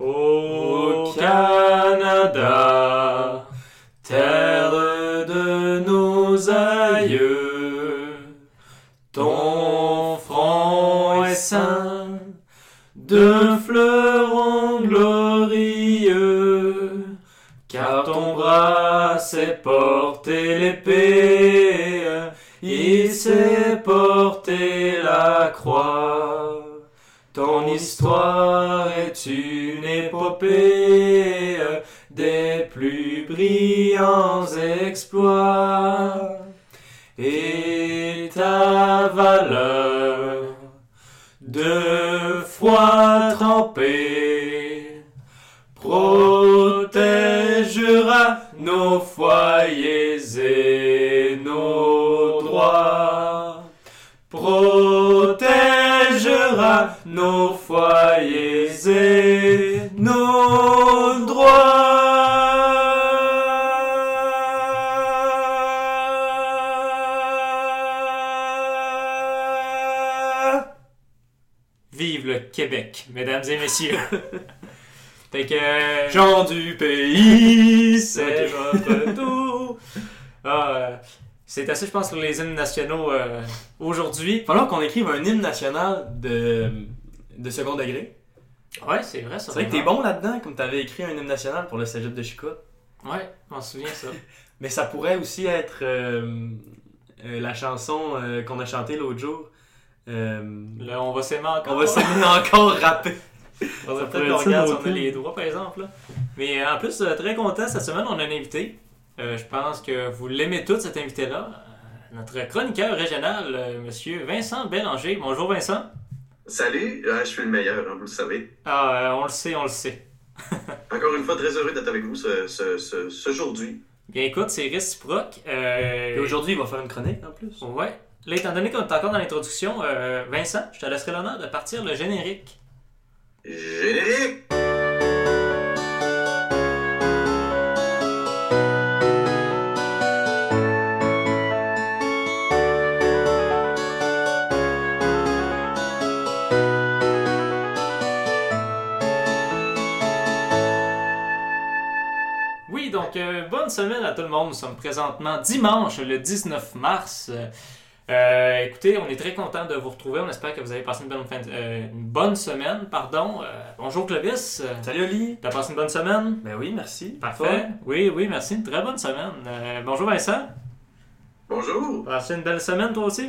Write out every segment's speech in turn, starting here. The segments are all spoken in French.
Au Canada, terre de nos aïeux, ton front est saint de fleurons glorieux, car ton bras s'est porté l'épée, il s'est porté la croix. Ton histoire est une épopée des plus brillants exploits. Et ta valeur de foi trempée protégera nos foyers et nos droits. Protégera nos foyers et Québec, mesdames et messieurs. Fait que. euh, Jean du pays, c'est votre tour. Ah, euh, c'est assez, je pense, sur les hymnes nationaux euh, aujourd'hui. Falloir qu'on écrive un hymne national de, de second degré. Ouais, c'est vrai, ça. C'est vrai que t'es bon là-dedans, comme t'avais écrit un hymne national pour le cégep de Chicout. Ouais, je m'en souviens, ça. Mais ça pourrait aussi être euh, euh, la chanson euh, qu'on a chantée l'autre jour. Euh, Là, on va s'aimer encore. on va s'aimer encore rapper. Faudrait Ça peut-être regarde si on a les droits, par exemple. là. Mais euh, en plus, euh, très content, cette semaine, on a un invité. Euh, je pense que vous l'aimez tous, cet invité-là. Euh, notre chroniqueur régional, euh, monsieur Vincent Bélanger. Bonjour, Vincent. Salut, euh, je suis le meilleur, hein, vous le savez. Ah, euh, on le sait, on le sait. Encore une fois, très heureux d'être avec vous ce, ce, ce, ce aujourd'hui. Bien, écoute, c'est réciproque. Euh, Et aujourd'hui, il va faire une chronique en plus. Ouais. Là, étant donné qu'on est encore dans l'introduction, euh, Vincent, je te laisserai l'honneur de partir le générique. Générique! Oui, donc euh, bonne semaine à tout le monde. Nous sommes présentement dimanche, le 19 mars. Euh, écoutez, on est très content de vous retrouver. On espère que vous avez passé une bonne, fin de- euh, une bonne semaine. Pardon. Euh, bonjour Clovis. Salut Oli. T'as passé une bonne semaine? Ben oui, merci. Parfait. Oui, oui, merci. Une très bonne semaine. Euh, bonjour Vincent. Bonjour! Passé une belle semaine toi aussi?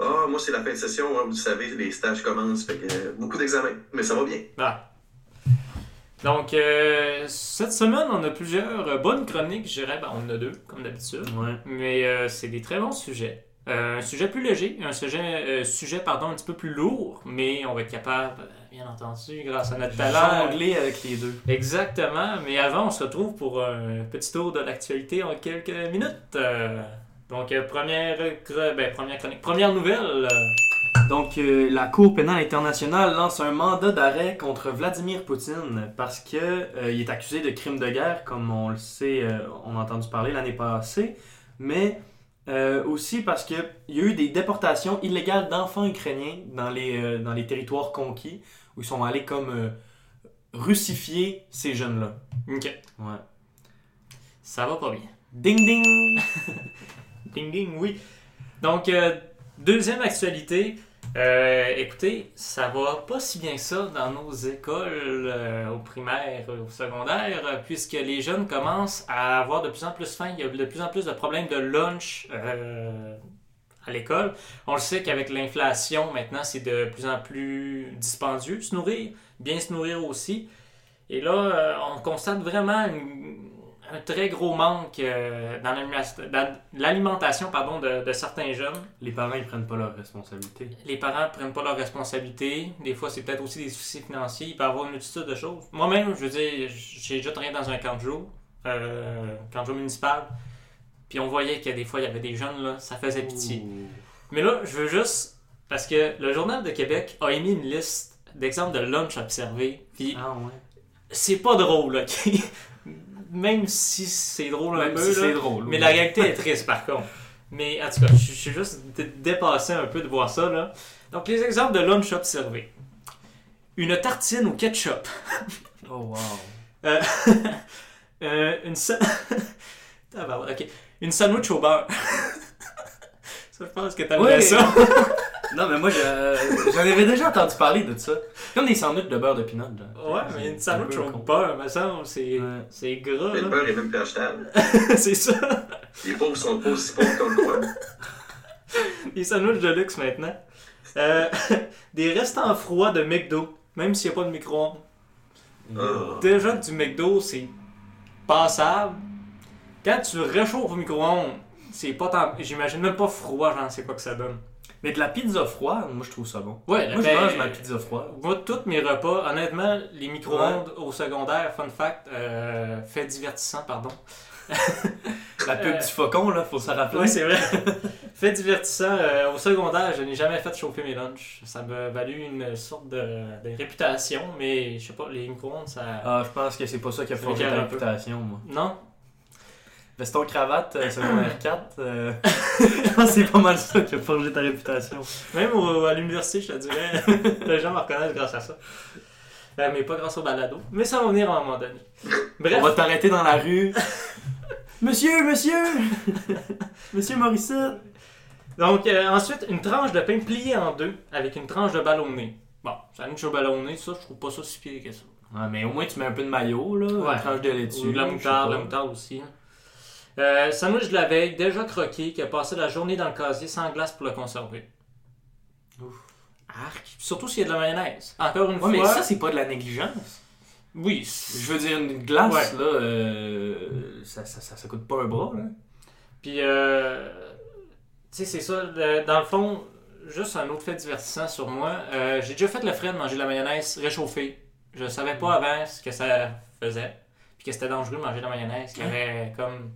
Ah, moi, c'est la fin de session, hein, vous le savez, les stages commencent, fait que euh, beaucoup d'examens, mais ça va bien. Ah. Donc, euh, cette semaine, on a plusieurs euh, bonnes chroniques, je dirais. Ben, on en a deux, comme d'habitude. Ouais. Mais euh, c'est des très bons sujets. Euh, un sujet plus léger, un sujet, euh, sujet pardon, un petit peu plus lourd, mais on va être capable, euh, bien entendu, grâce à notre talent. Jongler avec les deux. Exactement, mais avant, on se retrouve pour un petit tour de l'actualité en quelques minutes. Euh, donc, première, ben, première chronique, première nouvelle. Donc, la Cour pénale internationale lance un mandat d'arrêt contre Vladimir Poutine parce que il est accusé de crimes de guerre, comme on le sait, on a entendu parler l'année passée, mais euh, aussi parce qu'il y a eu des déportations illégales d'enfants ukrainiens dans les, euh, dans les territoires conquis, où ils sont allés comme euh, russifier ces jeunes-là. Ok, Ouais. ça va pas bien. Ding ding! Ding ding, oui. Donc, deuxième actualité. Euh, écoutez, ça va pas si bien que ça dans nos écoles, euh, au primaire, au secondaire, euh, puisque les jeunes commencent à avoir de plus en plus faim. Il y a de plus en plus de problèmes de lunch euh, à l'école. On le sait qu'avec l'inflation, maintenant, c'est de plus en plus dispendieux se nourrir, bien se nourrir aussi. Et là, euh, on constate vraiment une- un très gros manque euh, dans l'alimentation pardon, de, de certains jeunes. Les parents, ils prennent pas leurs responsabilités. Les parents prennent pas leurs responsabilités. Des fois, c'est peut-être aussi des soucis financiers. Il peut y avoir une multitude de choses. Moi-même, je veux dire, j'ai déjà travaillé dans un camp de jour, euh, camp de jour municipal. Puis on voyait que des fois, il y avait des jeunes, là, ça faisait pitié. Mais là, je veux juste. Parce que le Journal de Québec a émis une liste d'exemples de lunch observés. Puis Ah ouais. c'est pas drôle, ok? Même si c'est drôle un Même peu. si là. c'est drôle. Mais oui. la réalité est triste par contre. Mais en tout cas, je je suis juste dé- dépassé un peu de voir ça. Là. Donc, les exemples de lunch observés. une tartine au ketchup. Oh, wow. Euh, euh, une sa... Une sandwich au beurre. ça, je pense que t'aimerais Ouais. ça. Non, mais moi, je- j'en avais déjà entendu parler de ça. Comme des sandwichs de beurre de pinot. là. Ouais, mais une sandwich au beurre, me semble, c'est Ouais. c'est gras, Mais le là. beurre est même plus achetable. c'est ça. Les pauvres sont pas aussi pauvres qu'on le croit. Les sandwichs de luxe maintenant. Euh, des restants froids de McDo, même s'il n'y a pas de micro-ondes. Ah. Déjà que du McDo, c'est passable. Quand tu réchauffes au micro-ondes, c'est pas tant. J'imagine même pas froid, genre, c'est quoi que ça donne. Mais de la pizza froide, moi, je trouve ça bon. Ouais, Moi, je ben, mange ma pizza froide. Moi, tous mes repas, honnêtement, les micro-ondes au secondaire, fun fact, euh, fait divertissant, pardon. La pub Euh, du faucon, là, faut s'en rappeler. Oui, c'est vrai. fait divertissant, euh, au secondaire, je n'ai jamais fait chauffer mes lunchs. Ça m'a valu une sorte de, de réputation, mais je sais pas, les micro-ondes, ça. Ah, je pense que c'est pas ça qui a forgé ta réputation, moi. Non? Veston cravate, euh, secondaire 4, euh, que c'est pas mal ça qui a forgé ta réputation. Même au- à l'université, je te dirais, les gens me reconnaissent grâce à ça. Euh, mais pas grâce au balado. Mais ça va venir à un moment donné. Bref. On va t'arrêter dans la rue. monsieur, monsieur! monsieur Morissette! Donc, euh, ensuite, une tranche de pain pliée en deux avec une tranche de ballonné. Bon, sandwich au ballonné, ça, je trouve pas ça si pire que ça. Ouais, mais au moins tu mets un peu de maillot, là, Ouais. une tranche de lait dessus. Ou de la moutarde, la moutarde aussi. hein. Euh, sandwich de la veille, déjà croqué, qui a passé la journée dans le casier sans glace pour le conserver. Ouf. Arc. Surtout s'il y a de la mayonnaise. Encore une Ouais, mais fois. ça, c'est pas de la négligence. oui. Je veux dire, une glace, Ouais. là, euh, ça, ça, ça, ça coûte pas un bras, là. Puis, euh, tu sais, c'est ça. dans le fond, juste un autre fait divertissant sur moi. euh, J'ai déjà fait le frais de manger de la mayonnaise réchauffée. Je savais pas avant ce que ça faisait. Puis que c'était dangereux de manger de la mayonnaise qui avait comme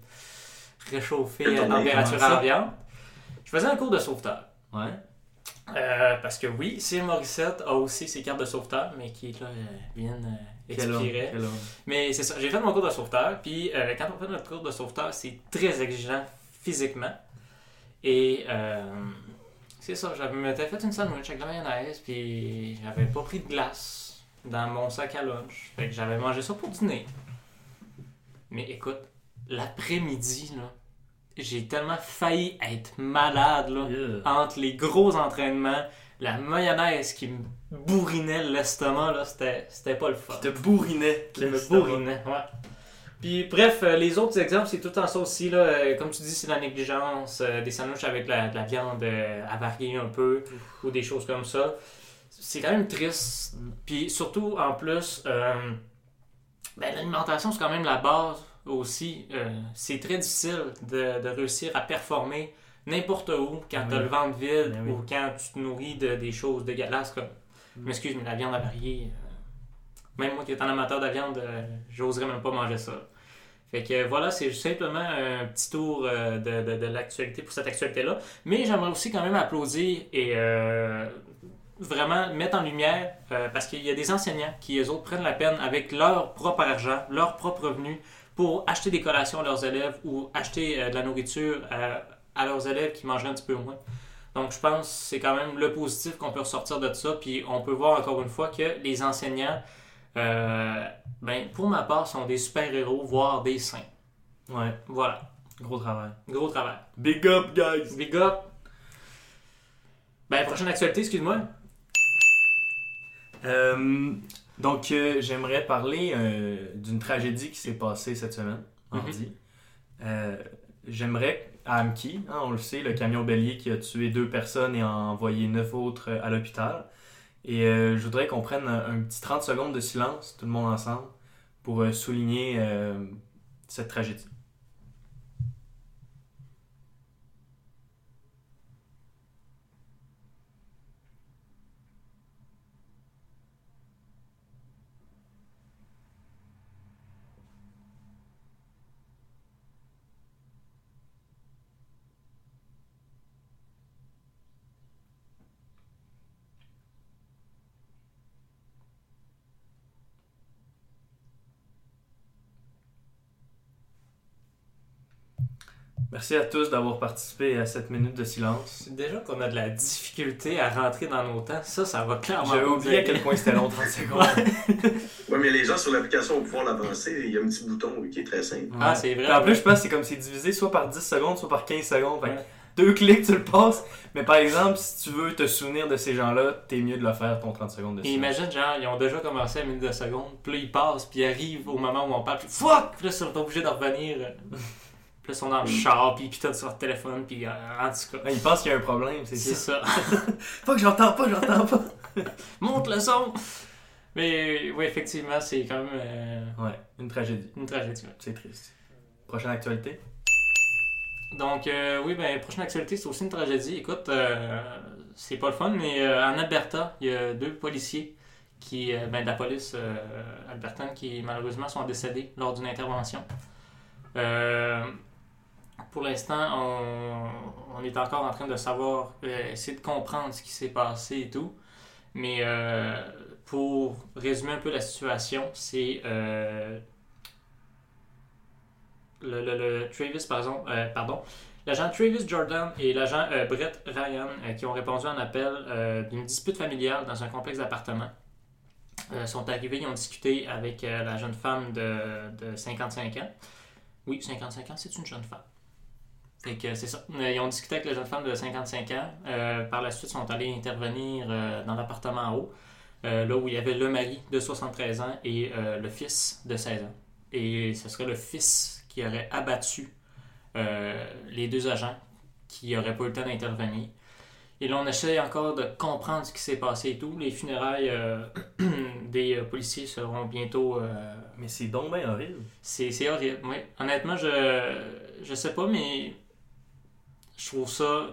réchauffé Quelle à température ambiante. Je faisais un cours de sauveteur. Ouais. Euh, parce que oui, Sir Morissette a aussi ses cartes de sauveteur, mais qui là, euh, viennent euh, expirer. Mais c'est ça, j'ai fait mon cours de sauveteur, puis euh, quand on fait notre cours de sauveteur, c'est très exigeant physiquement. Et c'est ça, je m'étais fait une sandwich avec de la mayonnaise, puis j'avais pas pris de glace dans mon sac à lunch. Fait que j'avais mangé ça pour dîner. Mais écoute, l'après-midi, là, j'ai tellement failli être malade, là Yeah. entre les gros entraînements, la mayonnaise qui me bourrinait l'estomac, là, c'était, pas le fun. Qui te bourrinait. Qui me bourrinait, ouais. Puis bref, euh, les autres exemples, c'est tout en ça aussi. Là, Euh, comme tu dis, c'est la négligence, euh, des sandwichs avec la- de la viande euh, avariée un peu, ou des choses comme ça. C'est quand même triste. Puis surtout, en plus, euh, ben, l'alimentation, c'est quand même la base aussi. Euh, c'est très difficile de, de réussir à performer n'importe où quand Oui. tu as le ventre vide Ben oui. ou quand tu te nourris de des choses dégueulasses comme. Mm. M'excuse, mais la viande avariée. euh, même moi qui est un amateur de viande, euh, j'oserais même pas manger ça. Fait que voilà, c'est simplement un petit tour euh, de, de- de l'actualité pour cette actualité-là. Mais j'aimerais aussi quand même applaudir et euh, vraiment mettre en lumière, euh, parce qu'il y a des enseignants qui, eux autres, prennent la peine avec leur propre argent, leur propre revenu, pour acheter des collations à leurs élèves ou acheter euh, de la nourriture à, à leurs élèves qui mangeraient un petit peu moins. Donc je pense que c'est quand même le positif qu'on peut ressortir de ça. Puis on peut voir encore une fois que les enseignants, euh, ben, pour ma part, sont des super-héros, voire des saints. Ouais, Voilà, gros travail. gros travail. Big up, guys! Big up! Ben, prochaine actualité, excuse-moi. Euh, donc, euh, j'aimerais parler euh, d'une tragédie qui s'est passée cette semaine, mardi. Euh, j'aimerais, à Amki, hein, on le sait, le camion bélier qui a tué deux personnes et a envoyé neuf autres à l'hôpital. Et je voudrais qu'on prenne un, un petit 30 secondes de silence, tout le monde ensemble, pour souligner cette tragédie. Merci à tous d'avoir participé à cette minute de silence. Déjà qu'on a de la difficulté à rentrer dans nos temps, ça, ça va clairement J'avais oublié à quel point c'était long, 30 secondes. Ouais, mais les gens sur l'application vont pouvoir l'avancer. Il y a un petit bouton oui, qui est très simple. Ah, c'est vrai. Puis en plus, je pense que c'est comme c'est divisé soit par 10 secondes, soit par 15 secondes. Fait que Ouais. deux clics, tu le passes. Mais par exemple, si tu veux te souvenir de ces gens-là, t'es mieux de le faire ton 30 secondes de Et silence. imagine, genre, ils ont déjà commencé à minute de seconde, puis là, ils passent, puis ils arrivent au moment où on parle, puis fuck! Puis là, ils sont obligés de revenir. Puis là, ils sont dans le char, puis ils pitonnent sur leur téléphone, puis euh, en tout cas. Ils pensent qu'il y a un problème, c'est C'est ça. ça. Faut que j'entends pas, j'entends pas. Monte le son! Mais oui, effectivement, c'est quand même euh, Ouais, une tragédie. une tragédie. ouais. C'est triste. Prochaine actualité? Donc, euh, oui, ben, prochaine actualité, c'est aussi une tragédie. Écoute, euh, c'est pas le fun, mais euh, en Alberta, il y a deux policiers qui, ben, de la police albertaine qui malheureusement sont décédés lors d'une intervention. Pour l'instant, on, est encore en train de savoir, euh, essayer de comprendre ce qui s'est passé et tout. Mais euh, pour résumer un peu la situation, c'est euh, le, Travis, par exemple, pardon, l'agent Travis Jordan et l'agent Brett Ryan qui ont répondu à un appel d'une dispute familiale dans un complexe d'appartements. sont arrivés, ils ont discuté avec la jeune femme de, de 55 ans. Oui, 55 ans, c'est une jeune femme. Fait que c'est ça. Euh, Ils ont discuté avec la jeune femme de 55 ans. Euh, par la suite, ils sont allés intervenir euh, dans l'appartement en haut, euh, là où il y avait le mari de 73 ans et le fils de 16 ans. Et ce serait le fils qui aurait abattu les deux agents qui n'auraient pas eu le temps d'intervenir. Et là, on essaie encore de comprendre ce qui s'est passé et tout. Les funérailles des policiers seront bientôt. Mais c'est donc bien horrible. c'est c'est horrible, oui. Honnêtement, je, je sais pas, mais je trouve ça.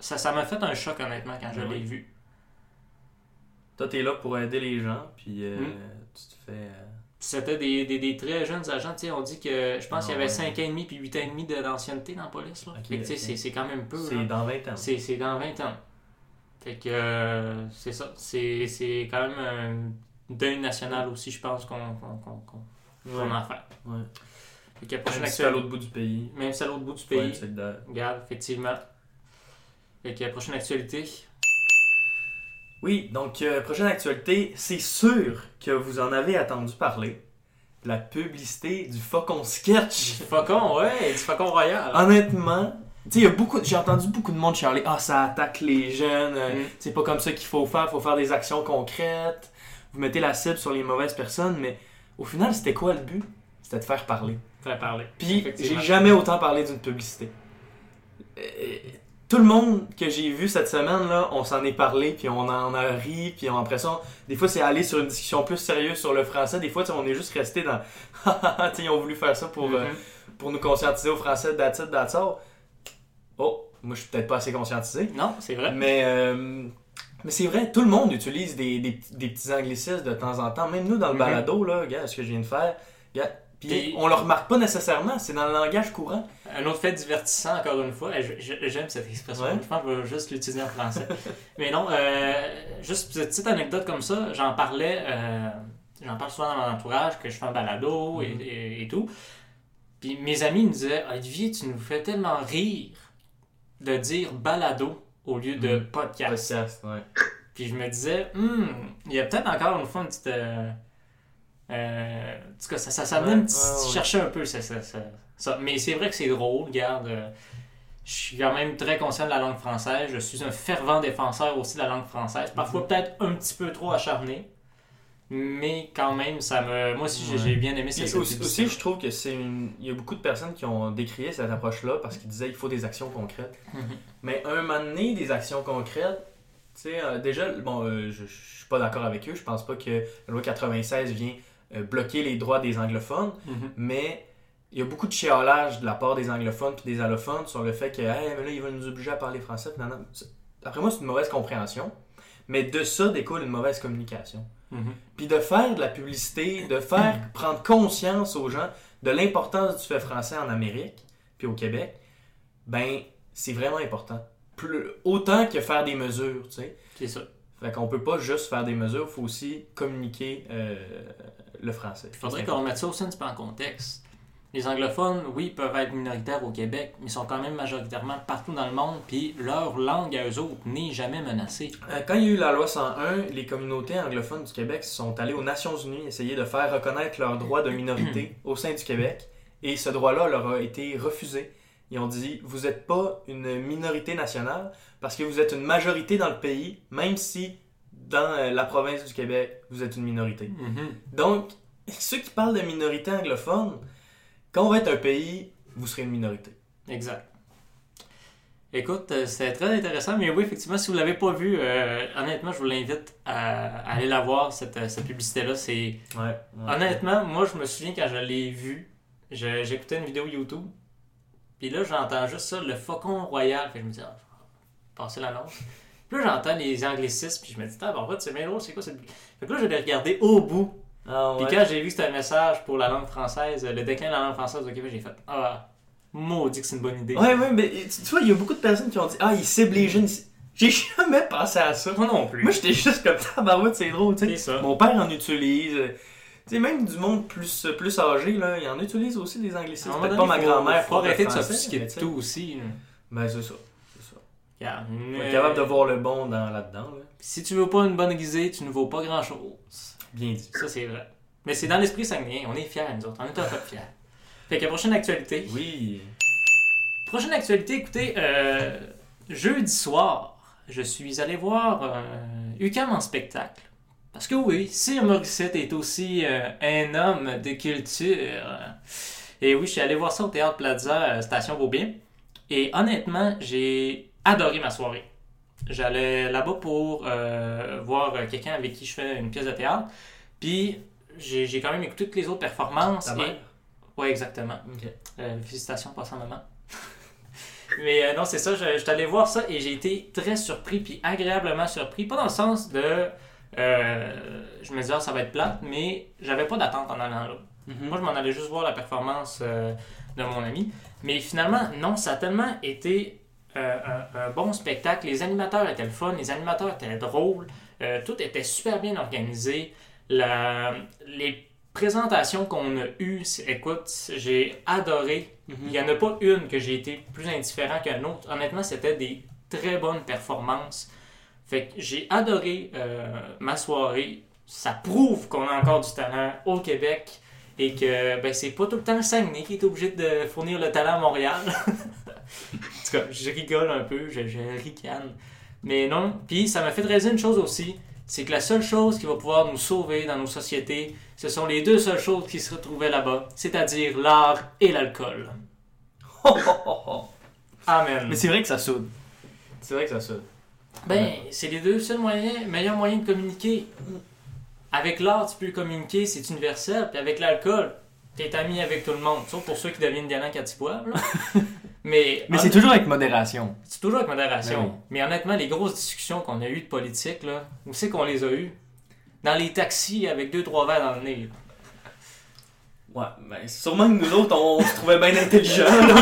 Ça ça m'a fait un choc, honnêtement, quand je Ouais. l'ai vu. Toi, t'es là pour aider les gens, puis euh, Mm. tu te fais. euh, C'était des, des, des très jeunes agents, tu sais, on dit que je pense Ah qu'il y avait ouais. 5 ans et demi puis 8 ans et demi de- d'ancienneté dans la police. Là. Ok, Fait que, tu sais, ok. c'est- quand même peu. C'est dans 20 ans. C'est dans 20 ans. Fait que euh, c'est ça. C'est quand même un deuil national aussi, je pense, qu'on qu'on qu'on qu'on- Ouais. qu'on a à Ouais. Prochaine Même si c'est à l'autre bout du pays. Même si à l'autre bout du pays. solidaire. Regarde, effectivement. Fait que prochaine actualité. Oui, donc euh, prochaine actualité, c'est sûr que vous en avez attendu parler. La publicité du Faucon Sketch. Du faucon, ouais, du faucon royal. Honnêtement, tu sais, a beaucoup, j'ai entendu beaucoup de monde chialer, ah ça attaque les jeunes, euh, Mm. c'est pas comme ça qu'il faut faire, faut faire des actions concrètes. Vous mettez la cible sur les mauvaises personnes, mais au final, c'était quoi le but? C'était de faire parler. Faire parler. Puis j'ai jamais autant parlé d'une publicité. Euh, tout le monde que j'ai vu cette semaine là, on s'en est parlé, puis on en a ri, puis on, après ça, des fois c'est aller sur une discussion plus sérieuse sur le français, des fois on est juste resté dans, tu sais, ils ont voulu faire ça pour, euh, Mhm. pour nous conscientiser au français, that's all. Oh, moi je suis peut-être pas assez conscientisé, Non, c'est vrai. mais euh, mais c'est vrai, tout le monde utilise des, des, des petits anglicismes de temps en temps, même nous dans le Mhm. balado là, regarde ce que je viens de faire, regarde. Puis on le remarque pas nécessairement, c'est dans le langage courant. Un autre fait divertissant, encore une fois. J'aime cette expression. Ouais. Je pense que je vais juste l'utiliser en français. Mais non, euh, juste une petite anecdote comme ça. J'en parlais, euh, j'en parle souvent dans mon entourage, que je fais un balado et, Mhm. et- et tout. Puis mes amis me disaient Olivier, tu nous fais tellement rire de dire balado au lieu de Mhm. podcast. Podcast, ouais. Puis je me disais, Hmm, il y a peut-être encore une fois une petite. euh, euh, en tout cas, ça, ça, ça venait Ouais, me ouais, ouais. chercher un peu ça, ça. Mais c'est vrai que c'est drôle, regarde. euh, je suis quand même très conscient de la langue française. Je suis un fervent défenseur aussi de la langue française. Parfois, Mhm. peut-être un petit peu trop acharné. Mais quand même, ça me. Moi aussi, j'ai- bien aimé cette aussi, aussi, je trouve que c'est une... Il y a beaucoup de personnes qui ont décrié cette approche-là parce qu'ils disaient qu'il faut des actions concrètes. Mhm. Mais un moment donné, des actions concrètes, tu sais, euh, déjà, bon, euh, je, je suis pas d'accord avec eux. Je pense pas que la loi 96 vient bloquer les droits des anglophones, Mhm. mais il y a beaucoup de chialage de la part des anglophones puis des allophones sur le fait que, hey, mais là, ils veulent nous obliger à parler français. C'est- Après moi, c'est une mauvaise compréhension. Mais de ça découle une mauvaise communication. Mhm. Puis de faire de la publicité, de faire prendre conscience aux gens de l'importance du fait français en Amérique, puis au Québec, ben, c'est vraiment important. Plus, autant que faire des mesures, tu sais. C'est ça. Fait qu'on peut pas juste faire des mesures, il faut aussi communiquer euh, le français. Il faudrait qu'on remette ça aussi un petit peu en contexte. les anglophones, oui, peuvent être minoritaires au Québec, mais ils sont quand même majoritairement partout dans le monde, puis leur langue à eux autres n'est jamais menacée. Euh, Quand il y a eu la loi 101, les communautés anglophones du Québec sont allées aux Nations Unies essayer de faire reconnaître leur droit de minorité au sein du Québec. Et ce droit-là leur a été refusé. Ils ont dit Vous n'êtes pas une minorité nationale parce que vous êtes une majorité dans le pays, même si dans euh, la province du Québec, vous êtes une minorité. Donc, ceux qui parlent de minorité anglophone, quand on va être un pays, vous serez une minorité. Exact. Écoute, euh, c'est très intéressant, mais oui, effectivement, si vous l'avez pas vu, euh, honnêtement, je vous l'invite à, à aller la voir, cette, cette publicité-là. C'est Ouais. Honnêtement, moi, je me souviens quand je l'ai vu, je- j'écoutais une vidéo YouTube, puis là, j'entends juste ça, le faucon royal. Fait que je me dis, ah, passer l'annonce. Puis là, j'entends les anglicismes, puis je me dis, ah, en fait, c'est bien drôle, c'est quoi cette. Fait que là, je l'ai regardé au bout. Ah, Puis quand j'ai vu que c'était un message pour la langue française, le déclin de la langue française au Québec, j'ai fait, ah, maudit que c'est une bonne idée. Ouais, ouais, mais tu tu vois, il y a beaucoup de personnes qui ont dit Ah, ils ciblent les jeunes. J'ai jamais pensé à ça. Moi non plus. Moi, j'étais juste comme tabarouette, c'est drôle, tu sais. ça. Mon père en utilise. euh, Tu sais, même du monde plus, plus âgé, là, il en utilise aussi des anglicismes. Peut-être pas ma grand-mère. Faut arrêter de s'offusquer de tout aussi. là. Ben, c'est ça. Euh, être capable de voir le bon dans, là-dedans, là. Si tu veux pas une bonne guisée, tu ne vaux pas grand chose. Bien dit. Ça, c'est vrai. Mais c'est dans l'esprit sanguin. On est fiers, nous autres. On est un peu fiers. Fait que prochaine actualité. Oui. Prochaine actualité, écoutez, euh, jeudi soir, je suis allé voir euh, UCAM en spectacle. Parce que oui, Sir Morissette est aussi euh, un homme de culture. Et oui, je suis allé voir ça au Théâtre Plaza, euh, Station Beaubien. Et honnêtement, j'ai adoré ma soirée. J'allais là-bas pour euh, voir euh, quelqu'un avec qui je fais une pièce de théâtre. Puis j'ai quand même écouté toutes les autres performances. Ta et- mère? Ouais, exactement. Ok. Euh, félicitations, passant maman. Mais euh, non, c'est ça, je, je allé voir ça et j'ai été très surpris, puis agréablement surpris. Pas dans le sens de. euh, je me disais, ah, ça va être plate, mais j'avais pas d'attente en allant là. Mhm. Moi, je m'en allais juste voir la performance euh, de mon ami. Mais finalement, non, ça a tellement été euh, un, un bon spectacle. Les animateurs étaient le fun, les animateurs étaient drôles, euh, tout était super bien organisé. La- les présentations qu'on a eues, écoute, j'ai adoré. Mhm. Il n'y en a pas une que j'ai été plus indifférent qu'une autre. Honnêtement, c'était des très bonnes performances. Fait que j'ai adoré euh, ma soirée. Ça prouve qu'on a encore du talent au Québec et que ben, c'est pas tout le temps le Saguenay qui est obligé de fournir le talent à Montréal. en tout cas, je rigole un peu, je, je ricane. Mais non, puis ça m'a fait réaliser une chose aussi, c'est que la seule chose qui va pouvoir nous sauver dans nos sociétés, ce sont les deux seules choses qui se retrouvaient là-bas, c'est-à-dire l'art et l'alcool. Amen. Mais c'est vrai que ça soude. C'est vrai que ça soude. Ben, c'est les deux seuls moyens, meilleurs moyens de communiquer. Avec l'art, tu peux communiquer, c'est universel. Puis avec l'alcool, t'es ami avec tout le monde. Sauf pour ceux qui deviennent ils boivent. là. Mais, Mais c'est toujours avec modération. c'est toujours avec modération. Ben oui. Mais honnêtement, les grosses discussions qu'on a eues de politique, là, où c'est qu'on les a eues? Dans les taxis avec deux, trois verres dans le nez. Ouais, ben sûrement que nous autres, on, se trouvait bien intelligents. là,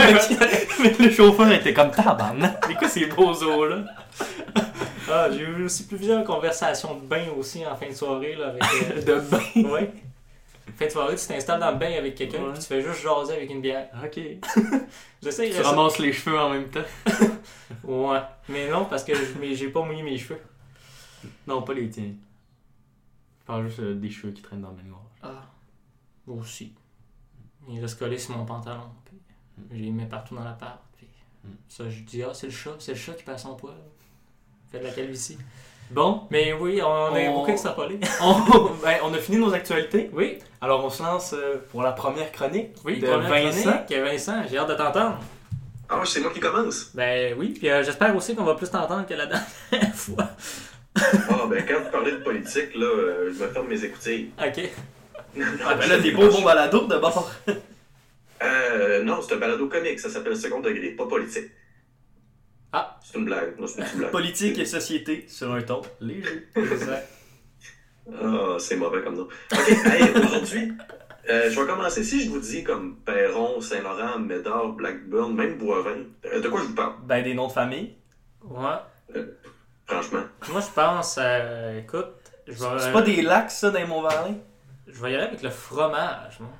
mais, mais le chauffeur était comme tabarnak. C'est quoi ces beaux os là? Ah, j'ai eu aussi plusieurs conversations de bain aussi en fin de soirée. Là, avec, euh, De bain? Fin de soirée, tu t'installes dans le bain avec quelqu'un Ouais. puis tu fais juste jaser avec une bière. Ok. J'essaie Tu ramasses les cheveux en même temps. Ouais. Mais non, parce que j'ai pas mouillé mes cheveux. Non, pas les tiens. Je parle juste euh, des cheveux qui traînent dans le même Ah. Moi aussi. Il reste collé sur mon pantalon. Puis je les mets partout dans l'appart. Puis Mm. ça, je dis, ah, c'est le chat. C'est le chat qui passe son poil. Fait de la calvitie. Bon, Mais oui, on a On- beaucoup extrapolé. on, ben, on a fini nos actualités. Oui, Alors on se lance euh, pour la première chronique oui, de première Vincent. chronique, Vincent, j'ai hâte de t'entendre. Ah, ouais, c'est moi qui commence. Ben oui, puis euh, j'espère aussi qu'on va plus t'entendre que la dernière fois. Ah, ben, quand vous parlez de politique, là, euh, je me ferme mes écoutilles. Ok. Ah ben là, t'es pas au bon balado de bord. Euh, non, c'est un balado comique, ça s'appelle Second Degré, pas politique. Ah. C'est une blague, non, c'est une petite blague. Politique et société sur un ton léger. Exact. Ah, c'est mauvais comme nom. Ok, hey, aujourd'hui, euh, je vais commencer. Si je vous dis comme Perron, Saint-Laurent, Médard, Blackburn, même Boivin, euh, de quoi je vous parle, Ben des noms de famille. Ouais. franchement? Moi, je pense, euh, écoute, je vais, C'est pas des lacs ça dans mon valley. je vais y aller avec le fromage, moi.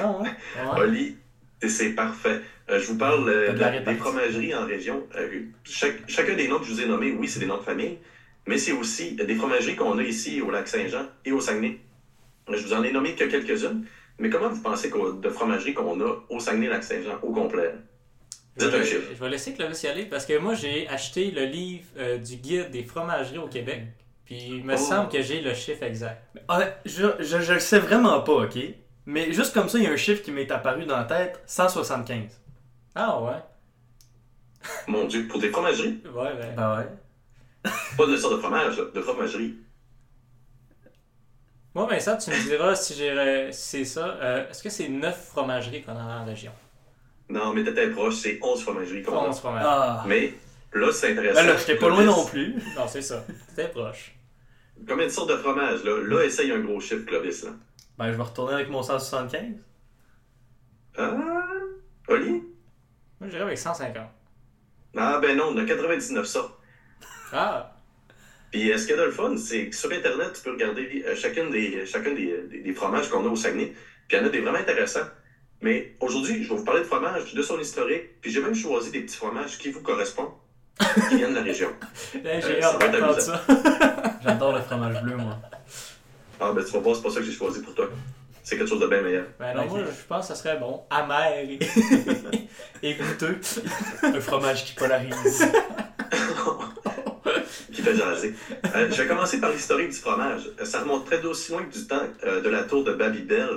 Ah ouais. Ouais. Oli, C'est parfait. Euh, je vous parle euh, T'as de la de- des fromageries en région. Euh, chaque- chacun des noms que je vous ai nommés, oui, c'est des noms de famille, mais c'est aussi des fromageries qu'on a ici au lac Saint-Jean et au Saguenay. Je vous en ai nommé que quelques-unes, mais comment vous pensez de fromageries qu'on a au Saguenay-Lac-Saint-Jean au complet? Je Dites un vais, chiffre. je vais laisser Clovis y aller parce que moi j'ai acheté le livre euh, du guide des fromageries au Québec. Puis il me Oh. semble que j'ai le chiffre exact. Honnêt- je, je, je le sais vraiment pas, ok? Mais juste comme ça, il y a un chiffre qui m'est apparu dans la tête 175. Ah ouais? Mon Dieu, pour des fromageries? Ouais, ben. Ben ouais. Pas de sorte de fromage, là, de fromagerie. Moi, Vincent, tu me diras si j'ai si c'est ça. Euh, Est-ce que c'est 9 fromageries qu'on a dans la région? Non, mais t'étais proche, c'est 11 fromageries qu'on a. 11 fromageries. Ah. Mais là, c'est intéressant. Ben là, j'étais pas loin non plus. Non, c'est ça. T'étais proche. Combien de sortes de fromages, là? Là, essaye un gros chiffre, Clovis, là. Ben, je vais retourner avec mon 175. Ah, Oli? Moi, j'irais avec 150. Ah, ben non, on a 99 sortes. Ah! Puis euh, ce qu'il y a de le fun, c'est que sur Internet, tu peux regarder euh, chacune des, chacun des, des- des fromages qu'on a au Saguenay. Puis il y en a des vraiment intéressants. Mais aujourd'hui, je vais vous parler de fromage, de son historique. Puis j'ai même choisi des petits fromages qui vous correspondent, qui viennent de la région. J'ai Euh, hâte ça va être d'entendre amusant. ça. J'adore le fromage bleu, moi. Ah, ben tu vas voir, c'est pas ça que j'ai choisi pour toi. C'est quelque chose de bien meilleur. Ben non, Ok. moi, je pense que ça serait bon. Amer et, et goûteux. Un fromage qui polarise. qui fait jaser. Euh, je vais commencer par l'historique du fromage. Euh, Ça remonte très d'aussi loin que du temps euh, de la tour de Babybel.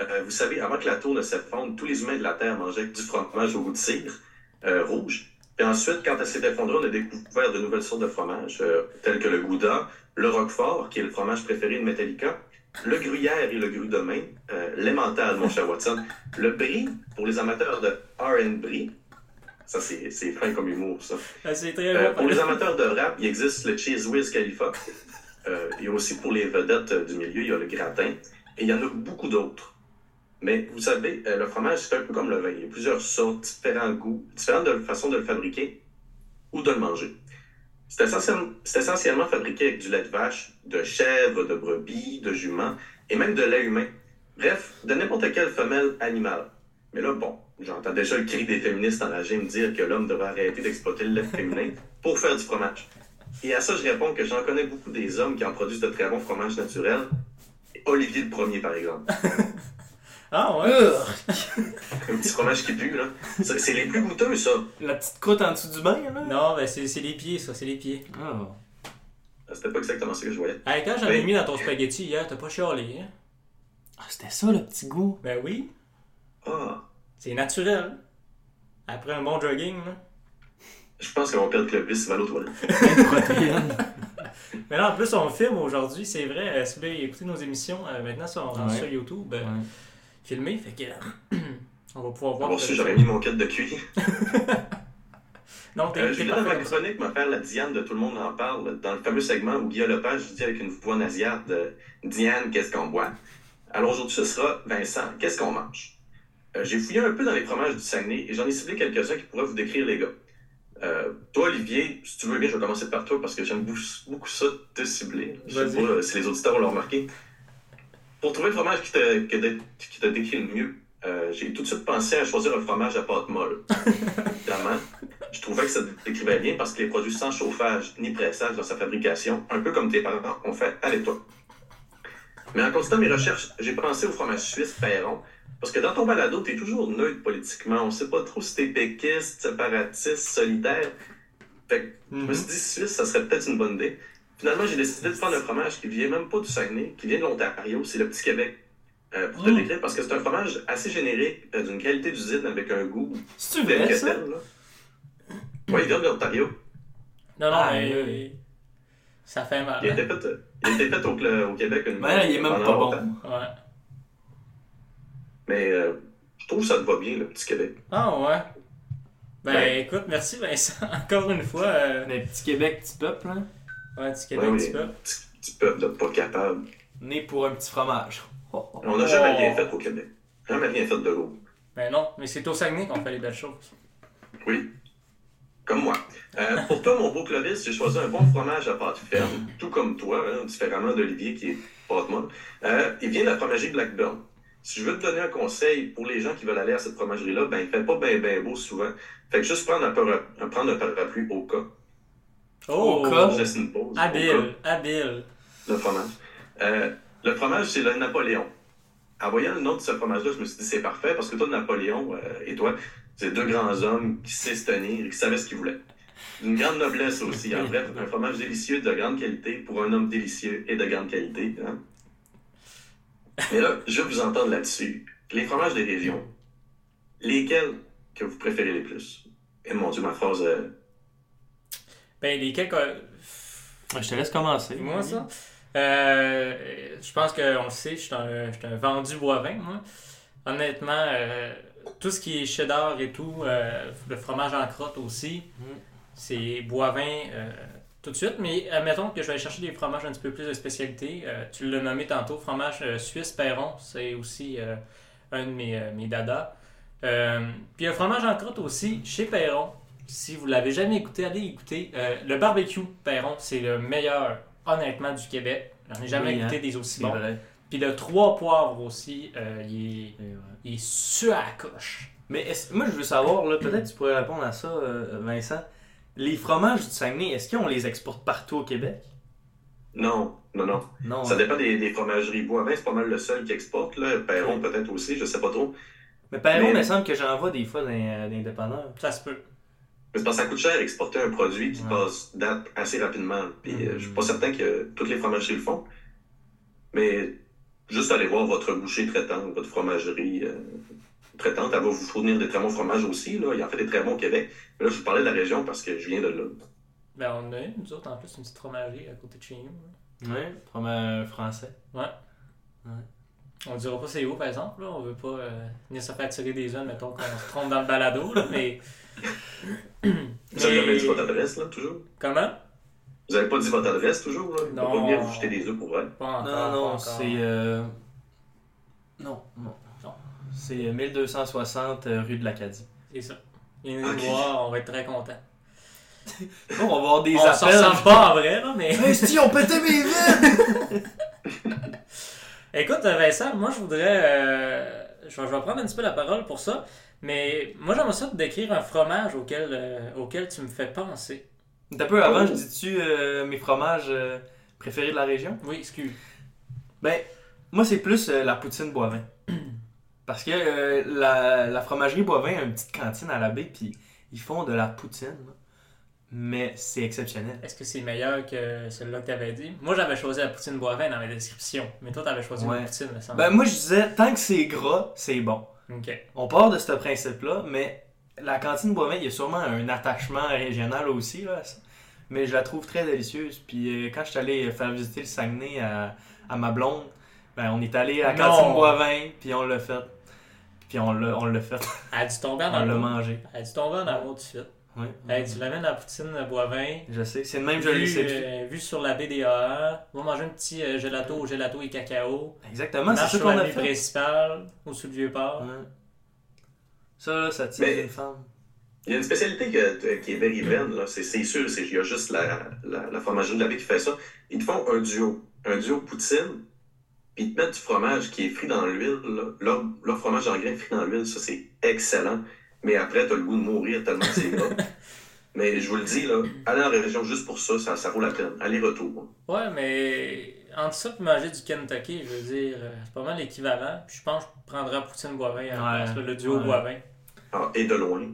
Euh, vous savez, avant que la tour ne s'effondre, tous les humains de la Terre mangeaient du fromage au goût de cire euh, rouge. Puis ensuite, quand elle s'est effondrée, on a découvert de nouvelles sortes de fromages, euh, tels que le gouda, le roquefort, qui est le fromage préféré de Metallica, le gruyère et le gru de main, euh, l'emmental, mon cher Watson, le brie, pour les amateurs de R&B, ça c'est c'est fin comme humour, ça. Ah, C'est très Euh, bon. pour les amateurs de rap, il existe le Cheese Whiz Khalifa. Euh, et aussi pour les vedettes du milieu, il y a le gratin. Et il y en a beaucoup d'autres. Mais vous savez, euh, le fromage, c'est un peu comme le vin. Il y a plusieurs sortes, différents goûts, différentes de- façons de le fabriquer ou de le manger. C'est essentiellement, fabriqué avec du lait de vache, de chèvre, de brebis, de jument et même de lait humain. Bref, de n'importe quelle femelle animale. Mais là, bon, j'entends déjà le cri des féministes enragés me dire que l'homme devrait arrêter d'exploiter le lait féminin pour faire du fromage. Et à ça, je réponds que j'en connais beaucoup des hommes qui en produisent de très bons fromages naturels. Olivier le premier, par exemple. Ah ouais? Un petit fromage qui pue, là. C'est les plus goûteux, ça. La petite croûte en dessous du bain, là? Non, ben c'est c'est les pieds, ça, c'est les pieds. Ah. C'était pas exactement ce que je voyais. Hey, quand j'en ai mis dans ton spaghetti hier, t'as pas chialé, hein? Ah, c'était ça, le petit goût. Ben oui, Ah, c'est naturel. Après un bon jogging, là. je pense qu'on va perdre Clovis, va de protéines. Mais là, en plus, on filme aujourd'hui, c'est vrai. euh, Si vous voulez écouter nos émissions, euh, maintenant, ça, on rentre Ouais. sur YouTube, euh, Ouais. Filmé, fait que on va pouvoir voir. Avoir su, j'aurais mis mon kit de cuir. Non, t'es Euh, dans fait ma faire la Diane de Tout le monde en parle. Dans le fameux segment où Guillaume Lepage dit avec une voix nasillarde euh, Diane, qu'est-ce qu'on boit Alors aujourd'hui, ce sera Vincent, qu'est-ce qu'on mange Euh, J'ai fouillé un peu dans les fromages du Saguenay et j'en ai ciblé quelques-uns qui pourraient vous décrire les gars. Euh, toi, Olivier, si tu veux bien, je vais commencer par toi parce que j'aime beaucoup, beaucoup ça de te cibler. Je sais pas si les auditeurs l'ont remarqué. Pour trouver le fromage qui te, qui te- qui te décrit le mieux, euh, j'ai tout de suite pensé à choisir un fromage à pâte molle. Évidemment, je trouvais que ça décrivait bien parce qu'il est produit sans chauffage ni pressage dans sa fabrication, un peu comme tes parents ont fait avec toi. Mais en continuant mes recherches, j'ai pensé au fromage suisse Perron, parce que dans ton balado, t'es toujours neutre politiquement. On sait pas trop si t'es péquiste, séparatiste, solidaire. Fait que je me Mhm. suis dit Suisse, ça serait peut-être une bonne idée. Finalement, j'ai décidé de prendre un fromage qui vient même pas du Saguenay, qui vient de l'Ontario, c'est le Petit Québec. Euh, pour te le Mm. décrire, parce que c'est un fromage assez générique, euh, d'une qualité d'usine avec un goût tel vrai, que ça? là. Ouais, il vient de l'Ontario. Non, non, Ah, mais oui. ça fait mal. Il hein. fait, euh, il été fait au, au Québec une Ben, il est même pas bon. Ouais. Mais euh, je trouve que ça te va bien, le Petit Québec. Ah ouais. Ben Ouais. écoute, merci Vincent. Encore une fois, euh, Mais petit Québec, petit peuple, hein? Ouais, du Québec, Ouais, peux. Petit, petit peuple, là, pas capable. Né pour un petit fromage. Oh, oh. On n'a jamais Oh. rien fait au Québec. Jamais rien fait de gros. Ben non, mais c'est au Saguenay qu'on fait les belles choses. Oui. Comme moi. Euh, pour toi, mon beau Clovis, j'ai choisi un bon fromage à pâte ferme, tout comme toi, hein, différemment d'Olivier qui est pâte molle. Euh, il vient de la fromagerie Blackburn. si je veux te donner un conseil pour les gens qui veulent aller à cette fromagerie-là, ben, il fait pas bien ben beau souvent. Fait que juste prendre un, prendre un parapluie au cas. Oh! Au cas. Je laisse une pause. Habile, habile. Le fromage. Euh, le fromage, c'est le Napoléon. En voyant le nom de ce fromage-là, je me suis dit, c'est parfait parce que toi, Napoléon euh, et toi, c'est deux grands hommes qui savaient se tenir et qui savaient ce qu'ils voulaient. D'une grande noblesse aussi. En bref, un fromage délicieux de grande qualité pour un homme délicieux et de grande qualité. hein. Mais là, je veux vous entendre là-dessus. Les fromages des régions, lesquels que vous préférez les plus? Et mon Dieu, ma phrase. euh, Ben, les quelques. Je te laisse commencer. Moi, ça. Euh, je pense qu'on le sait, je suis un, je suis un vendu boivin, moi. Honnêtement, euh, tout ce qui est cheddar et tout, euh, le fromage en crotte aussi, Mm. c'est boivin euh, tout de suite. Mais admettons que je vais aller chercher des fromages un petit peu plus de spécialité. Euh, tu l'as nommé tantôt, fromage euh, suisse Perron, c'est aussi euh, un de mes, euh, mes dadas. Euh, puis le fromage en crotte aussi, chez Perron. Si vous l'avez jamais écouté, allez écouter. Euh, le barbecue Perron, c'est le meilleur, honnêtement, du Québec. J'en ai jamais Oui, hein. écouté des aussi bons. vrai. Puis le trois poivres aussi, euh, il, est, il est sur à la coche. Mais est-ce- moi, je veux savoir, là, peut-être tu pourrais répondre à ça, euh, Vincent. Les fromages du Saguenay, est-ce qu'on les exporte partout au Québec? Non, non, non. Non. Ça hein? dépend des, des fromageries. Boivin, c'est pas mal le seul qui exporte. Là. Perron, peut-être aussi, je sais pas trop. Mais Perron, Mais- il me semble que j'en vois des fois dans, les- dans les dépanneurs. Ça se peut. Mais c'est parce que ça coûte cher exporter un produit qui Ouais. passe date assez rapidement. Puis euh, Mhm. je suis pas certain que toutes les fromageries le font. Mais juste aller voir votre boucher traitante, votre fromagerie euh, traitante, elle va vous fournir des très bons fromages aussi. Là. Il en fait des très bons au Québec. Mais là, je vous parlais de la région parce que je viens de là. Ben, on a une, nous autres, en plus, une petite fromagerie à côté de chez nous. Oui, fromage français. On dira pas c'est où, par exemple. Là. On veut pas euh, venir se faire tirer des zones, mettons qu'on se trompe dans le balado. Là, mais. Vous avez jamais dit votre adresse, là, toujours? Comment? Vous avez pas dit votre adresse, toujours? Là? Non. Pas venir vous jeter des œufs pour vrai? Pas encore. non, non, c'est. euh, Non, non. Non. C'est 1260 euh, rue de l'Acadie. C'est ça. Et nous Ok. voir, on va être très contents. On va avoir des on s'en appels. ressemble pas en vrai, là, mais. Hey, si, on pétait mes vides! Écoute, Vincent, moi je voudrais. euh, je, vais, je vais prendre un petit peu la parole pour ça. Mais moi j'aimerais ça te décrire un fromage auquel, euh, auquel tu me fais penser. Un peu avant, je dis-tu euh, mes fromages euh, préférés de la région? Oui, excuse. Ben, moi, c'est plus euh, la poutine Boivin. Parce que euh, la, la fromagerie Boivin a une petite cantine à la baie, puis ils font de la poutine. là. Mais c'est exceptionnel. Est-ce que c'est meilleur que celui-là que tu avais dit? Moi j'avais choisi la poutine boivin dans ma description. Mais toi t'avais choisi Ouais. la poutine, me semble. Ben, moi, je disais, tant que c'est gras, c'est bon. Ok. On part de ce principe-là, mais la cantine Boivin, il y a sûrement un attachement régional aussi, là. Mais je la trouve très délicieuse. Puis euh, quand je suis allé faire visiter le Saguenay à, à ma blonde, ben, on est allé à la Non. cantine Boivin, puis on l'a fait. Puis on l'a fait. Elle a dû tomber en On l'a amour. mangé. Elle a dû tomber en amour tout de Oui. Hey, tu l'amènes à la poutine boivin. Je sais, c'est le même, je Vu, le sais. euh, vu sur la BDAA, on va manger un petit euh, gelato au gelato et cacao. Exactement, c'est ça qu'on la a fait. principale, au sud du Vieux-Port. Ouais. Ça, là, ça tire Mais- une femme. Il y a une spécialité que- qui est véridienne, là. C'est, c'est sûr, c'est, il y a juste la, la, la fromagerie de la baie qui fait ça. Ils te font un duo. Un duo poutine, puis ils te mettent du fromage qui est frit dans l'huile. là. Leur, leur fromage en grains frit dans l'huile, ça, c'est excellent. Mais après, t'as le goût de mourir tellement que c'est gras. Mais je vous le dis, là, aller en région juste pour ça, ça, ça vaut la peine. Aller-retour. Ouais, mais entre ça et manger du Kentucky, je veux dire, euh, c'est pas mal l'équivalent. Puis je pense que je prendrais poutine boivin à Ouais. le duo Ouais. boivin. Ah, et de loin.